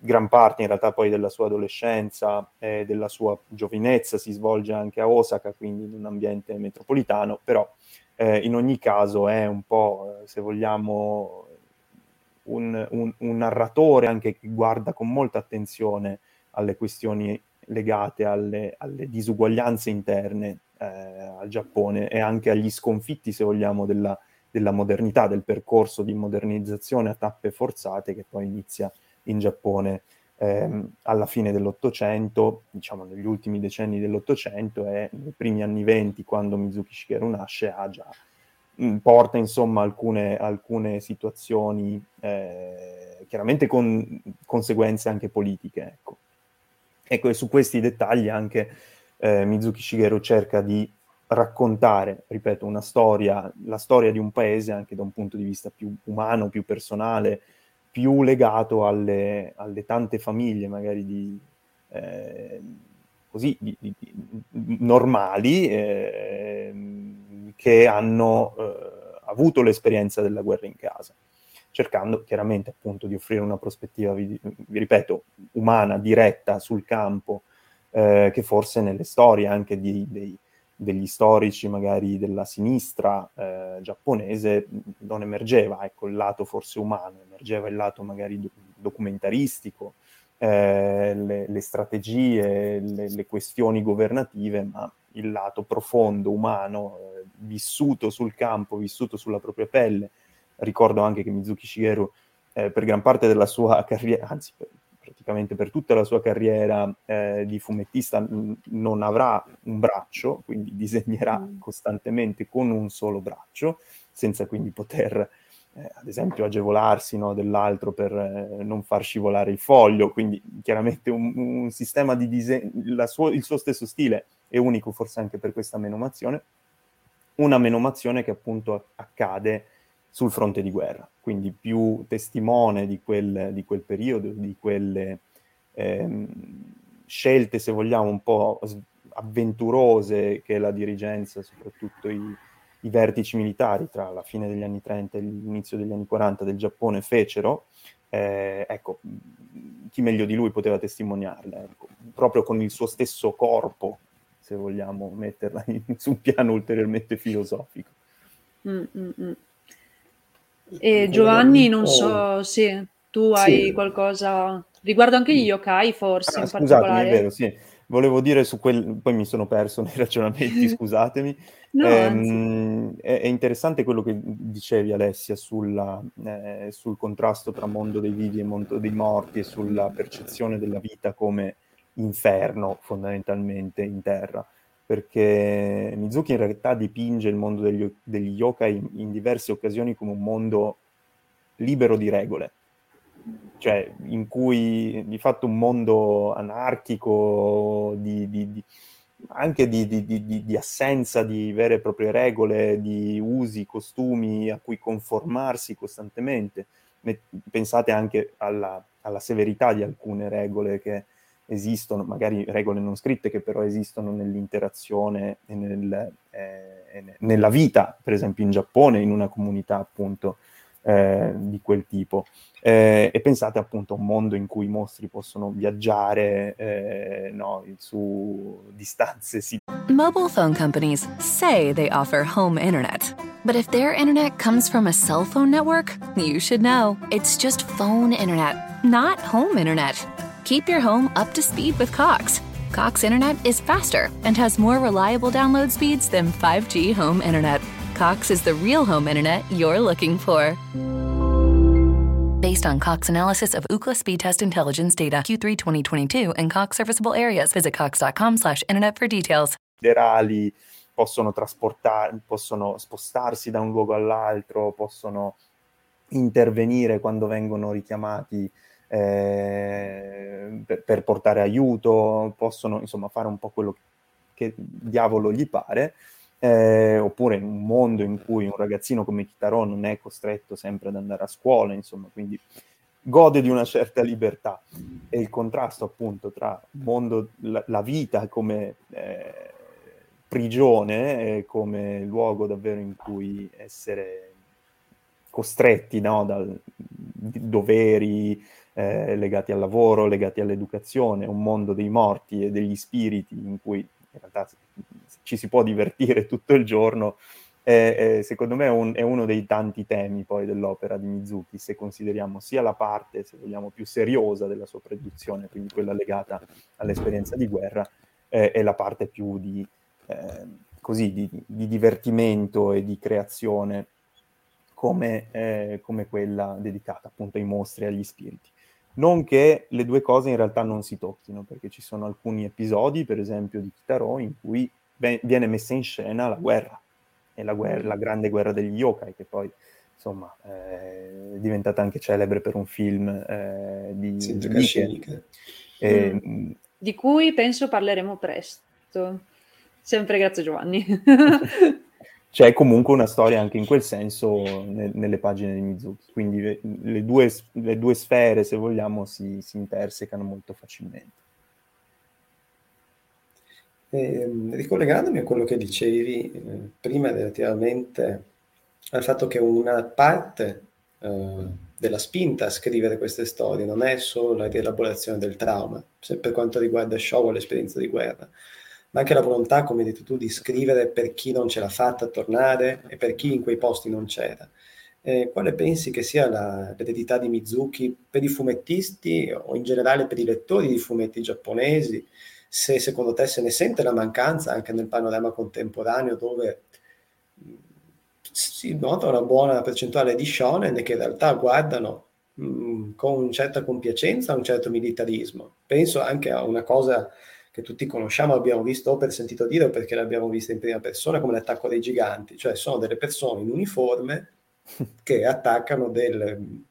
gran parte in realtà poi della sua adolescenza e della sua giovinezza si svolge anche a Osaka, quindi in un ambiente metropolitano, però eh, in ogni caso è un po', eh, se vogliamo, un, un, un, narratore anche che guarda con molta attenzione alle questioni legate alle, alle disuguaglianze interne eh, al Giappone e anche agli sconfitti, se vogliamo, della, della modernità, del percorso di modernizzazione a tappe forzate che poi inizia in Giappone ehm, alla fine dell'Ottocento, diciamo negli ultimi decenni dell'Ottocento e nei primi anni venti, quando Mizuki Shigeru nasce, ha già, porta insomma alcune, alcune situazioni, eh, chiaramente con conseguenze anche politiche. Ecco. ecco, e su questi dettagli anche eh, Mizuki Shigeru cerca di raccontare, ripeto, una storia, la storia di un paese anche da un punto di vista più umano, più personale, più legato alle, alle tante famiglie magari di, eh, così, di, di, normali eh, che hanno eh, avuto l'esperienza della guerra in casa, cercando chiaramente appunto di offrire una prospettiva, vi, vi ripeto, umana, diretta sul campo, eh, che forse nelle storie anche di, dei, degli storici magari della sinistra eh, giapponese non emergeva, ecco, il lato forse umano, emergeva il lato magari do- documentaristico, eh, le, le, strategie, le, le, questioni governative, ma il lato profondo, umano, eh, vissuto sul campo, vissuto sulla propria pelle. Ricordo anche che Mizuki Shigeru eh, per gran parte della sua <laughs> carriera, anzi per, praticamente per tutta la sua carriera eh, di fumettista n- non avrà un braccio, quindi <laughs> disegnerà mm. costantemente con un solo braccio, senza quindi poter, eh, ad esempio, agevolarsi no, dell'altro per eh, non far scivolare il foglio, quindi chiaramente un, un sistema di disegno, il suo stesso stile è unico forse anche per questa menomazione, una menomazione che appunto accade sul fronte di guerra, quindi più testimone di quel, di quel periodo, di quelle ehm, scelte, se vogliamo, un po' avventurose che la dirigenza, soprattutto i, i vertici militari tra la fine degli anni 30 e l'inizio degli anni 40 del Giappone fecero, eh, ecco, chi meglio di lui poteva testimoniarle, ecco, proprio con il suo stesso corpo, se vogliamo metterla <laughs> in, su un piano ulteriormente filosofico. Mm, mm, mm. E Giovanni, non so se tu hai sì. qualcosa riguardo anche gli yokai, forse ah, in particolare. è vero, sì. Volevo dire su quel, poi mi sono perso nei <laughs> ragionamenti, <laughs> scusatemi. no, ehm, è, è, interessante quello che dicevi Alessia sulla, eh, sul contrasto tra mondo dei vivi e mondo dei morti e sulla percezione della vita come inferno fondamentalmente in terra perché Mizuki in realtà dipinge il mondo degli, degli yokai in, in diverse occasioni come un mondo libero di regole, cioè in cui di fatto un mondo anarchico, di, di, di, anche di, assenza di vere e proprie regole, di usi, costumi a cui conformarsi costantemente. Pensate anche alla, alla severità di alcune regole che esistono, magari regole non scritte che però esistono nell'interazione e nel, eh, nella vita, per esempio in Giappone, in una comunità appunto eh, di quel tipo. Eh, e pensate appunto a un mondo in cui i mostri possono viaggiare eh, no, su distanze. Sì. Mobile phone companies say they offer home internet. But if their internet comes from a cell phone network, you should know. It's just phone internet, not home internet. Keep your home up to speed with Cox. Cox Internet is faster and has more reliable download speeds than 5G home internet. Cox is the real home internet you're looking for. Based on Cox analysis of Ookla speed test intelligence data Q3 2022 and Cox serviceable areas, visit cox.com/internet for details. Federali possono trasportare, possono spostarsi da un luogo all'altro, possono intervenire quando vengono richiamati eh, per, per, portare aiuto, possono insomma fare un po' quello che diavolo gli pare, eh, oppure in un mondo in cui un ragazzino come Kitaro non è costretto sempre ad andare a scuola, insomma, quindi gode di una certa libertà. E il contrasto appunto tra mondo, la, la vita come eh, prigione e come luogo davvero in cui essere costretti no, da doveri eh, legati al lavoro, legati all'educazione, un mondo dei morti e degli spiriti in cui in realtà ci si può divertire <laughs> tutto il giorno, è, è, secondo me è, un, è, uno dei tanti temi poi dell'opera di Mizuki, se consideriamo sia la parte, se vogliamo, più seriosa della sua produzione, quindi quella legata all'esperienza di guerra, eh, e la parte più di, eh, così, di, di divertimento e di creazione come, eh, come quella dedicata appunto ai mostri e agli spiriti. Non che le due cose in realtà non si tocchino, perché ci sono alcuni episodi, per esempio di Kitaro, in cui viene messa in scena la guerra, e la, guerra, la grande guerra degli yokai, che poi insomma è diventata anche celebre per un film eh, di, di, eh, mm. di cui penso parleremo presto. Sempre grazie Giovanni. <laughs> c'è comunque una storia anche in quel senso ne, nelle pagine di Mizuki, quindi le, le, due, le due, sfere, se vogliamo, si, si intersecano molto facilmente. Eh, ricollegandomi a quello che dicevi eh, prima relativamente al fatto che una parte eh, della spinta a scrivere queste storie non è solo la rielaborazione del trauma, per quanto riguarda Show o l'esperienza di guerra, ma anche la volontà, come hai detto tu, di scrivere per chi non ce l'ha fatta a tornare e per chi in quei posti non c'era. Eh, quale pensi che sia la, l'eredità di Mizuki per i fumettisti o in generale per i lettori di fumetti giapponesi? Se secondo te se ne sente la mancanza anche nel panorama contemporaneo dove si nota una buona percentuale di shonen che in realtà guardano mh, con certa compiacenza un certo militarismo. Penso anche a una cosa che tutti conosciamo, abbiamo visto o per sentito dire o perché l'abbiamo vista in prima persona, come l'attacco dei giganti, cioè sono delle persone in uniforme <laughs> che attaccano del,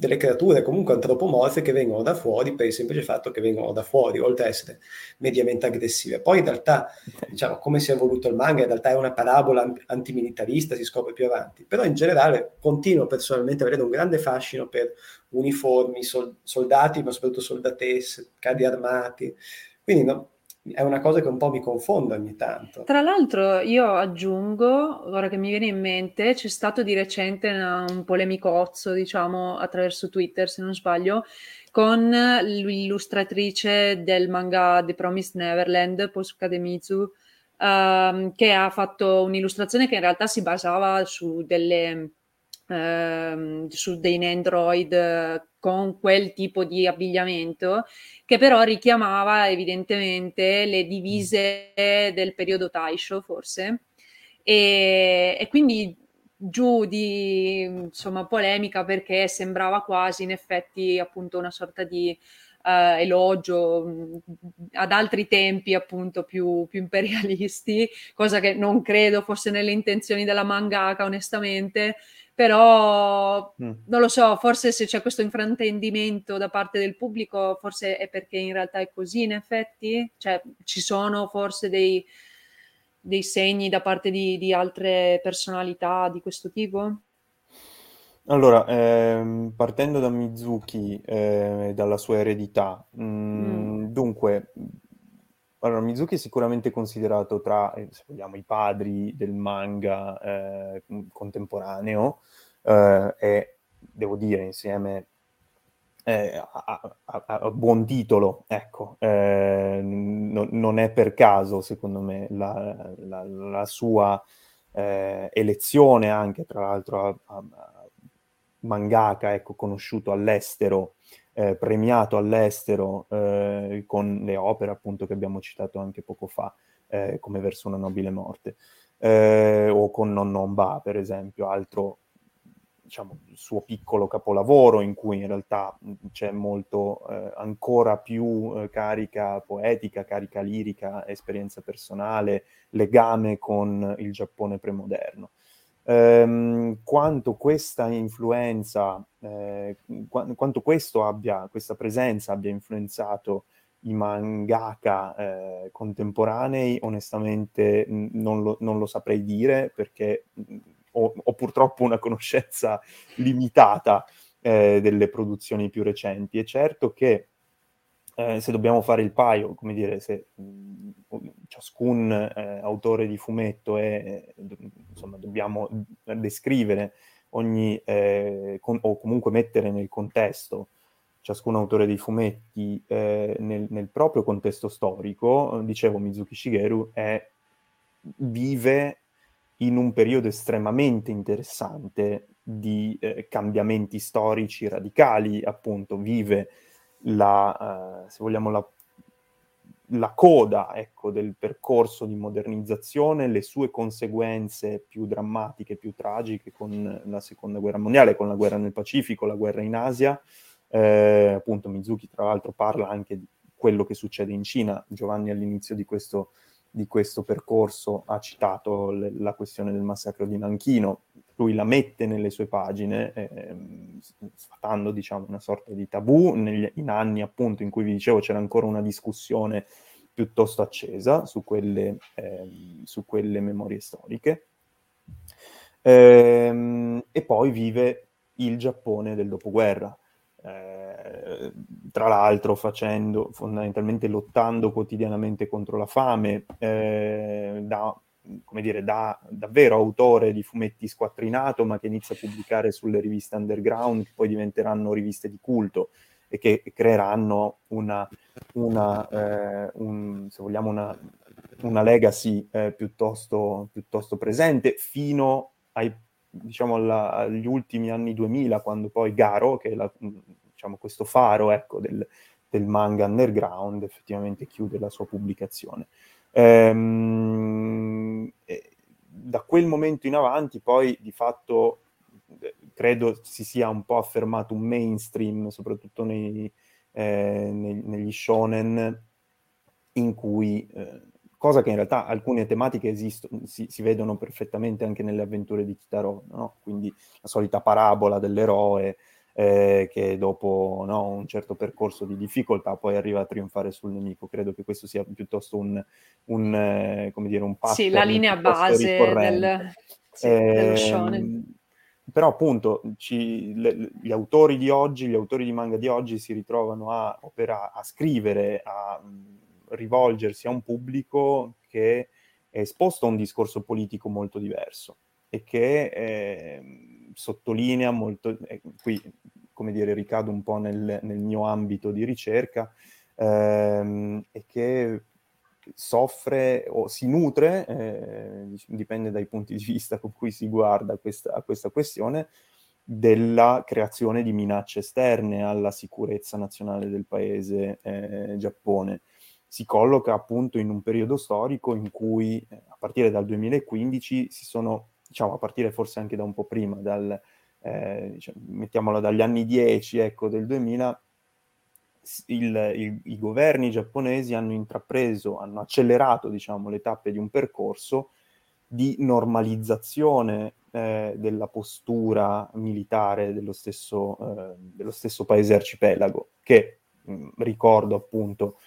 delle creature comunque antropomorfe che vengono da fuori per il semplice fatto che vengono da fuori, oltre ad essere mediamente aggressive. Poi in realtà, diciamo, come si è evoluto il manga, in realtà è una parabola antimilitarista, si scopre più avanti, però in generale continuo personalmente a vedere un grande fascino per uniformi, sol- soldati, ma soprattutto soldatesse, carri armati, quindi no, è una cosa che un po' mi confonde ogni tanto. Tra l'altro io aggiungo, ora che mi viene in mente, c'è stato di recente un polemicozzo, diciamo, attraverso Twitter, se non sbaglio, con l'illustratrice del manga The Promised Neverland, Posuka Demizu, uh, che ha fatto un'illustrazione che in realtà si basava su delle ehm, su dei Android eh, con quel tipo di abbigliamento, che però richiamava evidentemente le divise del periodo Taisho, forse, e, e quindi giù di insomma polemica perché sembrava quasi in effetti appunto una sorta di uh, elogio mm, ad altri tempi appunto più, più, imperialisti, cosa che non credo fosse nelle intenzioni della mangaka onestamente, però mm. non lo so, forse se c'è questo infraintendimento da parte del pubblico, forse è perché in realtà è così in effetti, cioè ci sono forse dei, dei segni da parte di, di, altre personalità di questo tipo? Allora, ehm, partendo da Mizuki e eh, dalla sua eredità, mh, mm. dunque, allora, Mizuki è sicuramente considerato tra, eh, se vogliamo, i padri del manga eh, contemporaneo eh, e, devo dire, insieme eh, a, a, a, buon titolo, ecco, eh, no, non è per caso, secondo me, la, la, la sua eh, elezione anche, tra l'altro, a, mangaka, ecco, conosciuto all'estero, eh, premiato all'estero eh, con le opere appunto che abbiamo citato anche poco fa, eh, come Verso una nobile morte, eh, o con Non Non Ba, per esempio, altro diciamo, suo piccolo capolavoro in cui in realtà c'è molto eh, ancora più eh, carica poetica, carica lirica, esperienza personale, legame con il Giappone premoderno ehm, quanto questa influenza, eh, qu- quanto abbia, questa presenza abbia influenzato i mangaka eh, contemporanei, onestamente non lo, non lo, saprei dire perché ho, ho, purtroppo una conoscenza limitata eh, delle produzioni più recenti. È certo che eh, se dobbiamo fare il paio, come dire, se mh, ciascun eh, autore di fumetto è, insomma, dobbiamo descrivere ogni, eh, con, o comunque mettere nel contesto ciascun autore dei fumetti eh, nel, nel, proprio contesto storico, dicevo Mizuki Shigeru è, vive in un periodo estremamente interessante di eh, cambiamenti storici radicali, appunto, vive la, eh, se vogliamo, la, la coda ecco, del percorso di modernizzazione, le sue conseguenze più drammatiche, più tragiche con la seconda guerra mondiale, con la guerra nel Pacifico, la guerra in Asia. Eh, appunto Mizuki tra l'altro parla anche di quello che succede in Cina. Giovanni all'inizio di questo, di questo percorso ha citato le, la questione del massacro di Nanchino, lui la mette nelle sue pagine, eh, sfatando diciamo, una sorta di tabù negli, in anni appunto in cui vi dicevo c'era ancora una discussione piuttosto accesa su quelle, eh, su quelle memorie storiche. Ehm, e poi vive il Giappone del dopoguerra, eh, tra l'altro facendo fondamentalmente lottando quotidianamente contro la fame, eh, da come dire, da davvero autore di fumetti squattrinato, ma che inizia a pubblicare sulle riviste underground, che poi diventeranno riviste di culto e che creeranno una, una eh, un, se vogliamo, una, una legacy eh, piuttosto, piuttosto, presente fino ai, diciamo, alla, agli ultimi anni 2000, quando poi Garo, che è la, diciamo, questo faro ecco, del, del manga underground, effettivamente chiude la sua pubblicazione. Ehm, da quel momento in avanti poi di fatto credo si sia un po' affermato un mainstream, soprattutto nei, eh, negli shonen, in cui, eh, cosa che in realtà alcune tematiche esistono, si, si, vedono perfettamente anche nelle avventure di Kitaro, no? quindi la solita parabola dell'eroe eh, che dopo no, un certo percorso di difficoltà poi arriva a trionfare sul nemico. Credo che questo sia piuttosto un, un eh, come dire, un pattern Sì, la linea base del, sì, eh, dello shonen. Però appunto ci, le, gli autori di oggi, gli autori di manga di oggi si ritrovano a, opera, a scrivere, a rivolgersi a un pubblico che è esposto a un discorso politico molto diverso e che eh, sottolinea molto, eh, qui come dire ricado un po' nel, nel mio ambito di ricerca, ehm, e che soffre o si nutre, eh, dipende dai punti di vista con cui si guarda questa, a questa questione, della creazione di minacce esterne alla sicurezza nazionale del paese eh, Giappone. Si colloca appunto in un periodo storico in cui eh, a partire dal 2015 si sono diciamo a partire forse anche da un po' prima, dal, eh, diciamo, mettiamola dagli anni 10, ecco, del 2000, il, il, i governi giapponesi hanno intrapreso, hanno accelerato, diciamo, le tappe di un percorso di normalizzazione eh, della postura militare dello stesso, eh, dello stesso paese arcipelago, che mh, ricordo appunto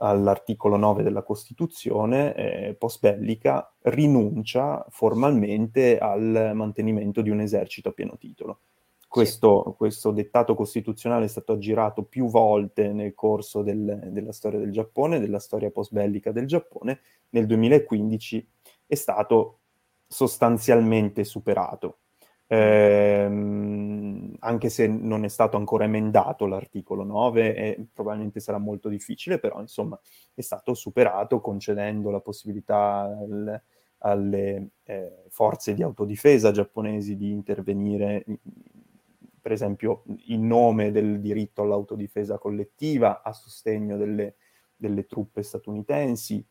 all'articolo 9 della Costituzione eh, post-bellica rinuncia formalmente al mantenimento di un esercito a pieno titolo. Questo, sì. questo dettato costituzionale è stato aggirato più volte nel corso del, della storia del Giappone, della storia post-bellica del Giappone. Nel 2015 è stato sostanzialmente superato ehm, anche se non è stato ancora emendato l'articolo 9 e probabilmente sarà molto difficile, però insomma è stato superato concedendo la possibilità al, alle eh, forze di autodifesa giapponesi di intervenire, per esempio, in nome del diritto all'autodifesa collettiva a sostegno delle, delle truppe statunitensi.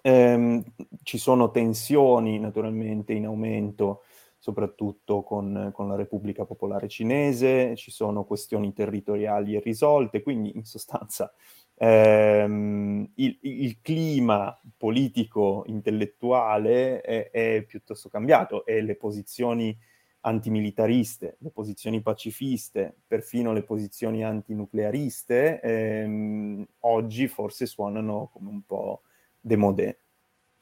Eh, ci sono tensioni naturalmente in aumento soprattutto con, con, la Repubblica Popolare Cinese, ci sono questioni territoriali irrisolte, quindi in sostanza ehm, il, il, clima politico intellettuale è, è, piuttosto cambiato e le posizioni antimilitariste, le posizioni pacifiste, perfino le posizioni antinucleariste, ehm, oggi forse suonano come un po' demodé.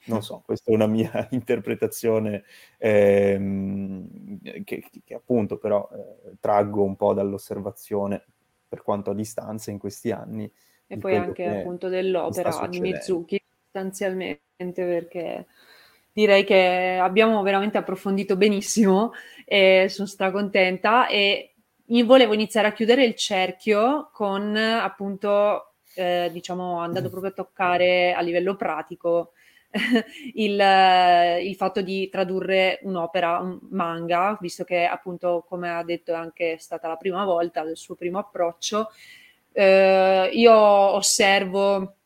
Non so, questa è una mia <laughs> interpretazione ehm, che, che, appunto però eh, traggo un po' dall'osservazione per quanto a distanza in questi anni. E poi anche appunto dell'opera di Mizuki sostanzialmente perché direi che abbiamo veramente approfondito benissimo e sono stracontenta e volevo iniziare a chiudere il cerchio con appunto eh, diciamo andando proprio a toccare a livello pratico <laughs> il, il, fatto di tradurre un'opera, un manga, visto che appunto, come ha detto, è anche stata la prima volta, il suo primo approccio. Eh, io osservo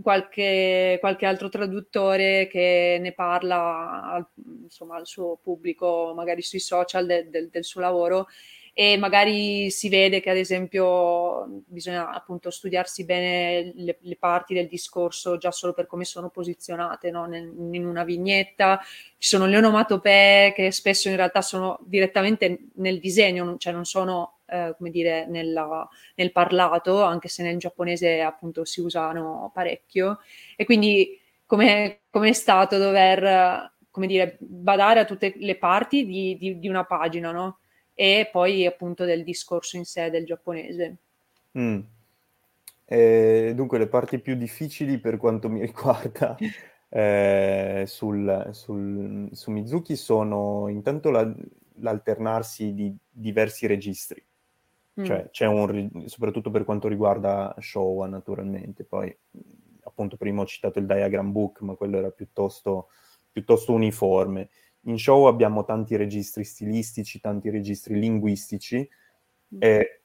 qualche, qualche, altro traduttore che ne parla al, insomma, al suo pubblico, magari sui social de, de, del suo lavoro e magari si vede che ad esempio bisogna appunto studiarsi bene le, le parti del discorso già solo per come sono posizionate no? Nel, in una vignetta, ci sono le onomatopee che spesso in realtà sono direttamente nel disegno, cioè non sono eh, come dire nella, nel parlato, anche se nel giapponese appunto si usano parecchio e quindi come è stato dover come dire, badare a tutte le parti di, di, di una pagina, no? E poi appunto del discorso in sé del giapponese. Mm. Eh, dunque, le parti più difficili per quanto mi <laughs> riguarda eh, sul, sul, su Mizuki sono intanto la, l'alternarsi di diversi registri. Mm. Cioè, c'è un, soprattutto per quanto riguarda Showa, naturalmente. Poi, appunto, prima ho citato il diagram book, ma quello era piuttosto, piuttosto uniforme. In show abbiamo tanti registri stilistici, tanti registri linguistici mm. eh,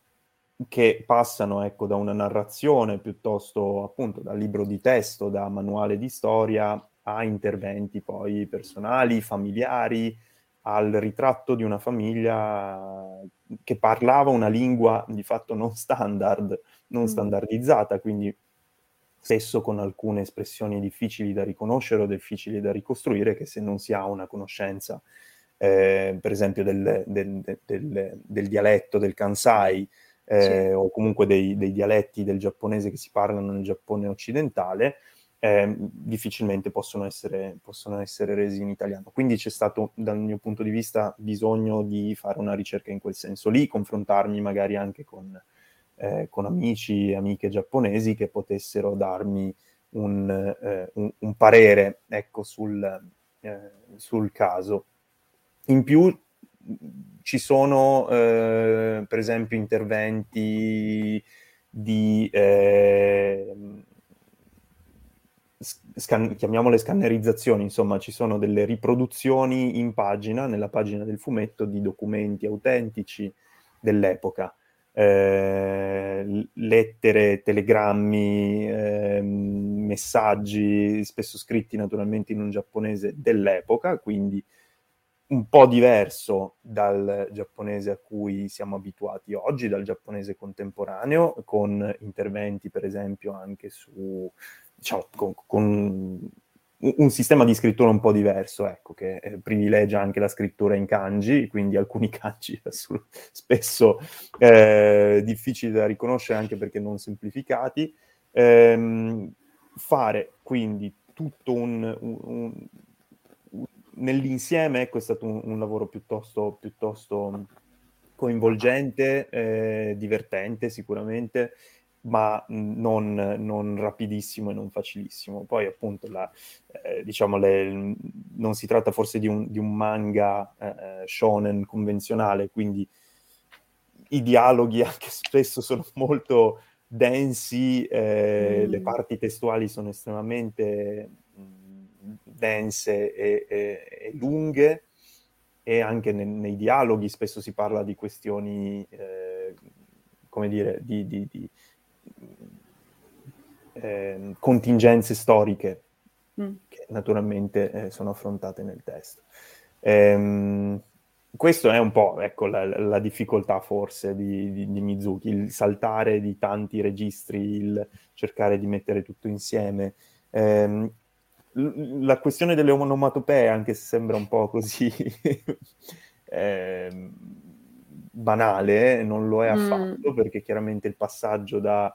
che passano ecco, da una narrazione piuttosto appunto da libro di testo, da manuale di storia a interventi poi personali, familiari, al ritratto di una famiglia che parlava una lingua di fatto non standard, non mm. standardizzata, quindi spesso con alcune espressioni difficili da riconoscere o difficili da ricostruire, che se non si ha una conoscenza, eh, per esempio, del, del, del, del, dialetto del Kansai, eh, sì. o comunque dei, dei, dialetti del giapponese che si parlano nel Giappone occidentale, eh, difficilmente possono essere, possono essere resi in italiano. Quindi c'è stato, dal mio punto di vista, bisogno di fare una ricerca in quel senso lì, confrontarmi magari anche con eh, con amici e amiche giapponesi che potessero darmi un, eh, un, un parere ecco, sul, eh, sul, caso. In più ci sono eh, per esempio interventi di eh, scan- chiamiamole scannerizzazioni, insomma ci sono delle riproduzioni in pagina, nella pagina del fumetto, di documenti autentici dell'epoca eh, lettere, telegrammi, eh, messaggi, spesso scritti naturalmente in un giapponese dell'epoca, quindi un po' diverso dal giapponese a cui siamo abituati oggi, dal giapponese contemporaneo, con interventi per esempio anche su, diciamo, con, con un sistema di scrittura un po' diverso, ecco, che eh, privilegia anche la scrittura in kanji, quindi alcuni <laughs> kanji spesso eh, difficili da riconoscere anche perché non semplificati. Ehm, fare quindi tutto un, un, un, nell'insieme, ecco, è stato un, lavoro piuttosto, piuttosto coinvolgente, eh, divertente sicuramente, ma non, non, rapidissimo e non facilissimo. Poi appunto la, eh, diciamo le, non si tratta forse di un, di un manga eh, shonen convenzionale, quindi i dialoghi <laughs> anche spesso sono molto densi, eh, mm. le parti testuali sono estremamente mh, dense e, e, e, lunghe e anche ne, nei dialoghi spesso si parla di questioni, eh, come dire, di, di, di eh, contingenze storiche mm. che naturalmente eh, sono affrontate nel testo. Ehm, questo è un po' ecco, la, la difficoltà forse di, di, di, Mizuki, il saltare di tanti registri, il cercare di mettere tutto insieme. Ehm, la questione delle onomatopee, anche se sembra un po' così <laughs> eh, banale, non lo è mm. affatto, mm. perché chiaramente il passaggio da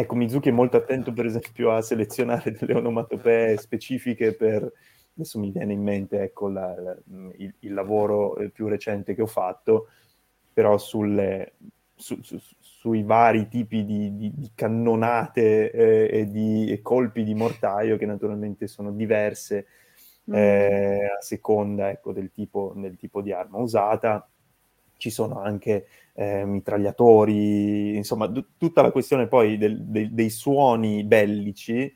ecco, Mizuki è molto attento per esempio a selezionare delle onomatopee specifiche per, adesso mi viene in mente ecco, la, la, il, il, lavoro più recente che ho fatto, però sulle, su, su, sui vari tipi di, di, di cannonate eh, e di e colpi di mortaio che naturalmente sono diverse mm. eh, a seconda ecco, del, tipo, del tipo di arma usata. Ci sono anche eh, mitragliatori, insomma, d- tutta la questione poi del, de- dei suoni bellici,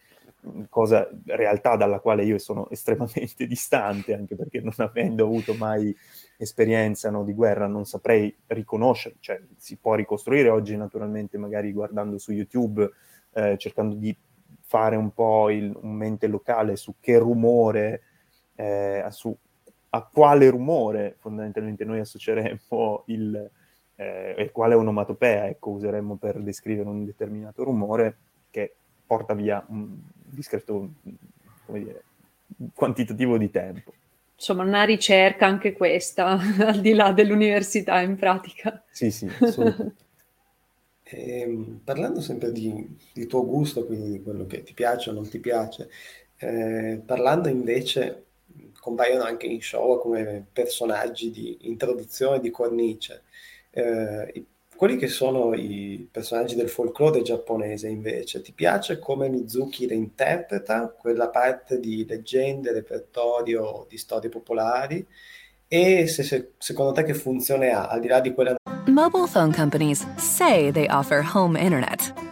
cosa realtà dalla quale io sono <laughs> estremamente distante, anche perché non avendo avuto mai esperienza no, di guerra non saprei riconoscere, cioè si può ricostruire oggi naturalmente magari guardando su YouTube, eh, cercando di fare un po' il, un mente locale su che rumore, eh, su a quale rumore fondamentalmente noi associeremmo il, eh, e quale onomatopea ecco, useremmo per descrivere un determinato rumore che porta via un discreto come dire, quantitativo di tempo. Insomma, una ricerca anche questa, <laughs> al di là dell'università in pratica. Sì, sì, <laughs> assolutamente. eh, parlando sempre di, di, tuo gusto, quindi di quello che ti piace o non ti piace, eh, parlando invece, compaiono anche in show come personaggi di introduzione di cornice eh, quelli che sono i personaggi del folklore giapponese invece, ti piace come Mizuki reinterpreta quella parte di leggende, repertorio di storie popolari e se, se, secondo te che funzione ha al di là di quella Mobile phone companies say they offer home internet.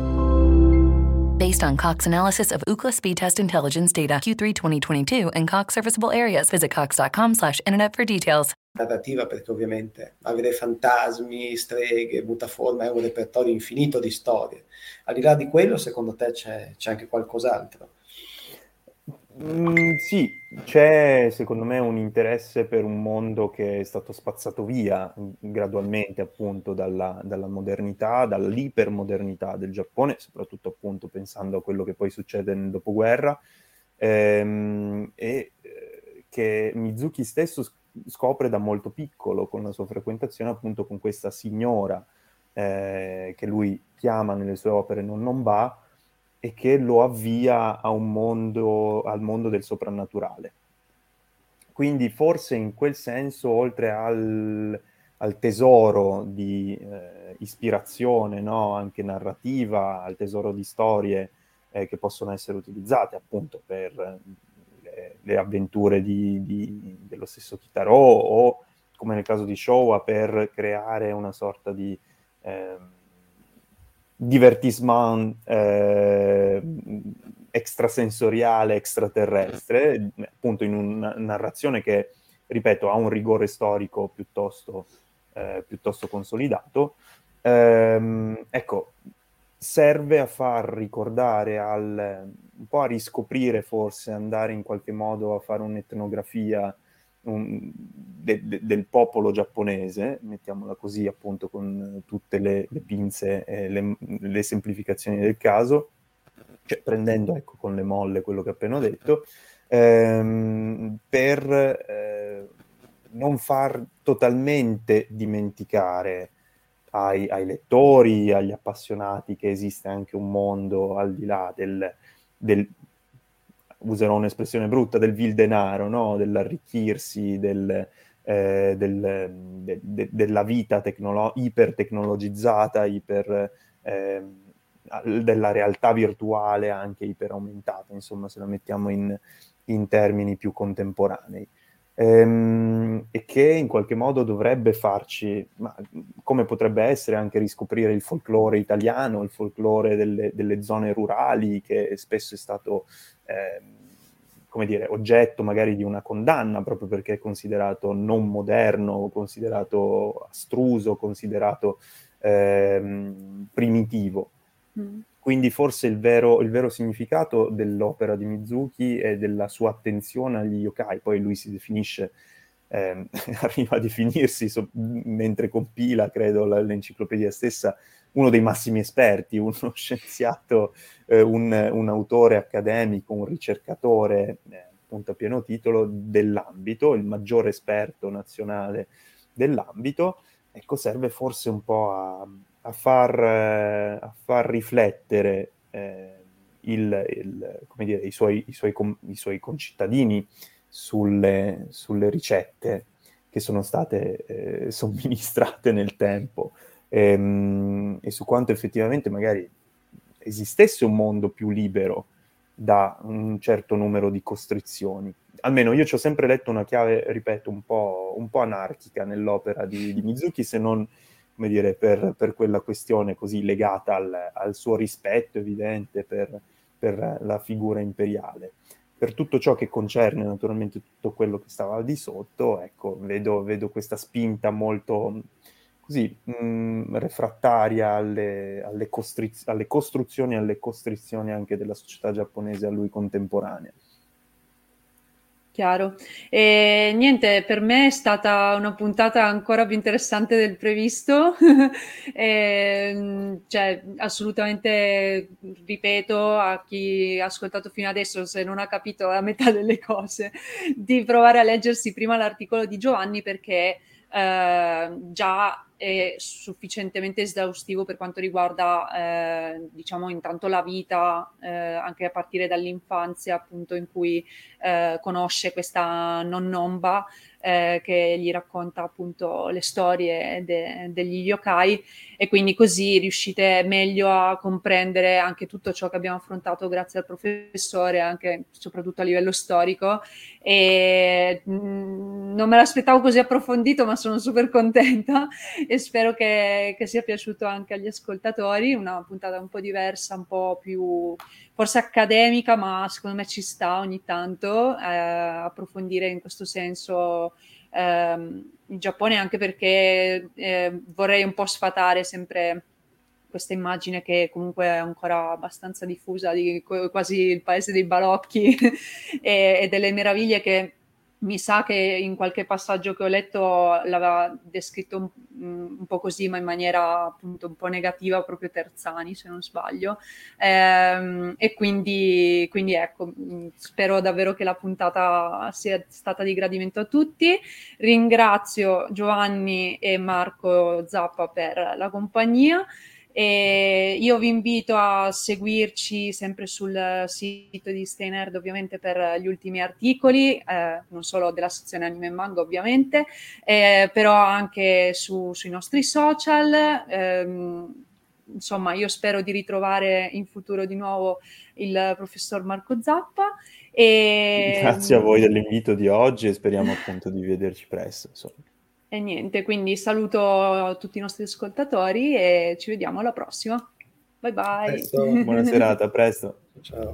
Based on Cox analysis of Ookla speed test intelligence data Q3 2022 and Cox serviceable areas, visit cox.com/internet for details. Narrativa perché ovviamente avere fantasmi, streghe, mutaforme è un repertorio infinito di storie. Al di là di quello, secondo te c'è, c'è anche qualcos'altro? Mm, sì, c'è secondo me un interesse per un mondo che è stato spazzato via gradualmente appunto dalla, dalla modernità, dall'ipermodernità del Giappone, soprattutto appunto pensando a quello che poi succede nel dopoguerra, ehm, e eh, che Mizuki stesso scopre da molto piccolo con la sua frequentazione appunto con questa signora eh, che lui chiama nelle sue opere non non va, e che lo avvia mondo, al mondo del soprannaturale. Quindi forse in quel senso, oltre al, al tesoro di eh, ispirazione, no? anche narrativa, al tesoro di storie eh, che possono essere utilizzate appunto per le, le avventure di, di, dello stesso Kitaro o come nel caso di Showa per creare una sorta di... Eh, divertissement eh, extrasensoriale, extraterrestre, appunto in una narrazione che, ripeto, ha un rigore storico piuttosto, eh, piuttosto consolidato. Ehm, ecco, serve a far ricordare, al, un po' a riscoprire forse, andare in qualche modo a fare un'etnografia un, de, de, del popolo giapponese, mettiamola così appunto con tutte le, le pinze e le, le, semplificazioni del caso, cioè prendendo ecco con le molle quello che ho appena detto, ehm, per eh, non far totalmente dimenticare ai, ai, lettori, agli appassionati che esiste anche un mondo al di là del, del userò un'espressione brutta, del vil denaro, no? dell'arricchirsi, del, eh, del, de, de, della vita tecnolo- ipertecnologizzata, iper, eh, della realtà virtuale anche iperaumentata, insomma, se la mettiamo in, in termini più contemporanei. Ehm, e che in qualche modo dovrebbe farci, ma come potrebbe essere anche riscoprire il folklore italiano, il folklore delle, delle zone rurali, che spesso è stato eh, come dire, oggetto magari di una condanna proprio perché è considerato non moderno, considerato astruso, considerato eh, primitivo. Mm. Quindi forse il vero, il vero, significato dell'opera di Mizuki è della sua attenzione agli yokai, poi lui si definisce eh, <laughs> arriva a definirsi, so, mentre compila, credo, l'enciclopedia stessa, uno dei massimi esperti, <laughs> uno scienziato, eh, un, un, autore accademico, un ricercatore, eh, appunto a pieno titolo, dell'ambito, il maggiore esperto nazionale dell'ambito, ecco, serve forse un po' a, a, far, eh, a far, riflettere eh, il, il, dire, i, suoi, i, suoi, i, suoi, concittadini sulle, sulle, ricette che sono state eh, <laughs> somministrate nel tempo ehm, e su quanto effettivamente magari esistesse un mondo più libero da un certo numero di costrizioni. Almeno io ci ho sempre letto una chiave, ripeto, un po', un po anarchica nell'opera di, di, Mizuki, se non come dire, per, per quella questione così legata al, al suo rispetto evidente per, per, la figura imperiale. Per tutto ciò che concerne naturalmente tutto quello che stava di sotto, ecco, vedo, vedo questa spinta molto così mh, mm, refrattaria alle, alle, costriz- alle costruzioni e alle costrizioni anche della società giapponese a lui contemporanea. Chiaro. E niente, per me è stata una puntata ancora più interessante del previsto. <laughs> e, cioè, assolutamente ripeto a chi ha ascoltato fino adesso, se non ha capito la metà delle cose, di provare a leggersi prima l'articolo di Giovanni perché eh, già è sufficientemente esaustivo per quanto riguarda, eh, diciamo, intanto la vita, eh, anche a partire dall'infanzia, appunto, in cui eh, conosce questa nonnomba eh, che gli racconta appunto le storie de- degli yokai. E quindi così riuscite meglio a comprendere anche tutto ciò che abbiamo affrontato grazie al professore, anche soprattutto a livello storico. E mm, non me l'aspettavo così approfondito ma sono super contenta e spero che, che sia piaciuto anche agli ascoltatori, una puntata un po' diversa, un po' più forse accademica, ma secondo me ci sta ogni tanto eh, approfondire in questo senso ehm, il Giappone, anche perché eh, vorrei un po' sfatare sempre questa immagine che comunque è ancora abbastanza diffusa di quasi il paese dei balocchi <laughs> e, e delle meraviglie che mi sa che in qualche passaggio che ho letto l'aveva descritto un, un, po' così, ma in maniera appunto un po' negativa, proprio Terzani, se non sbaglio. Ehm, e quindi, quindi, ecco, spero davvero che la puntata sia stata di gradimento a tutti. Ringrazio Giovanni e Marco Zappa per la compagnia. E io vi invito a seguirci sempre sul sito di Stay ovviamente per gli ultimi articoli, eh, non solo della sezione anime e manga ovviamente, eh, però anche su, sui nostri social. Ehm, insomma, io spero di ritrovare in futuro di nuovo il professor Marco Zappa. E... Grazie a voi dell'invito di oggi e speriamo appunto di vederci presto. Insomma. E niente, quindi saluto tutti i nostri ascoltatori e ci vediamo alla prossima. Bye bye. Presto. Buona serata, a presto. Ciao.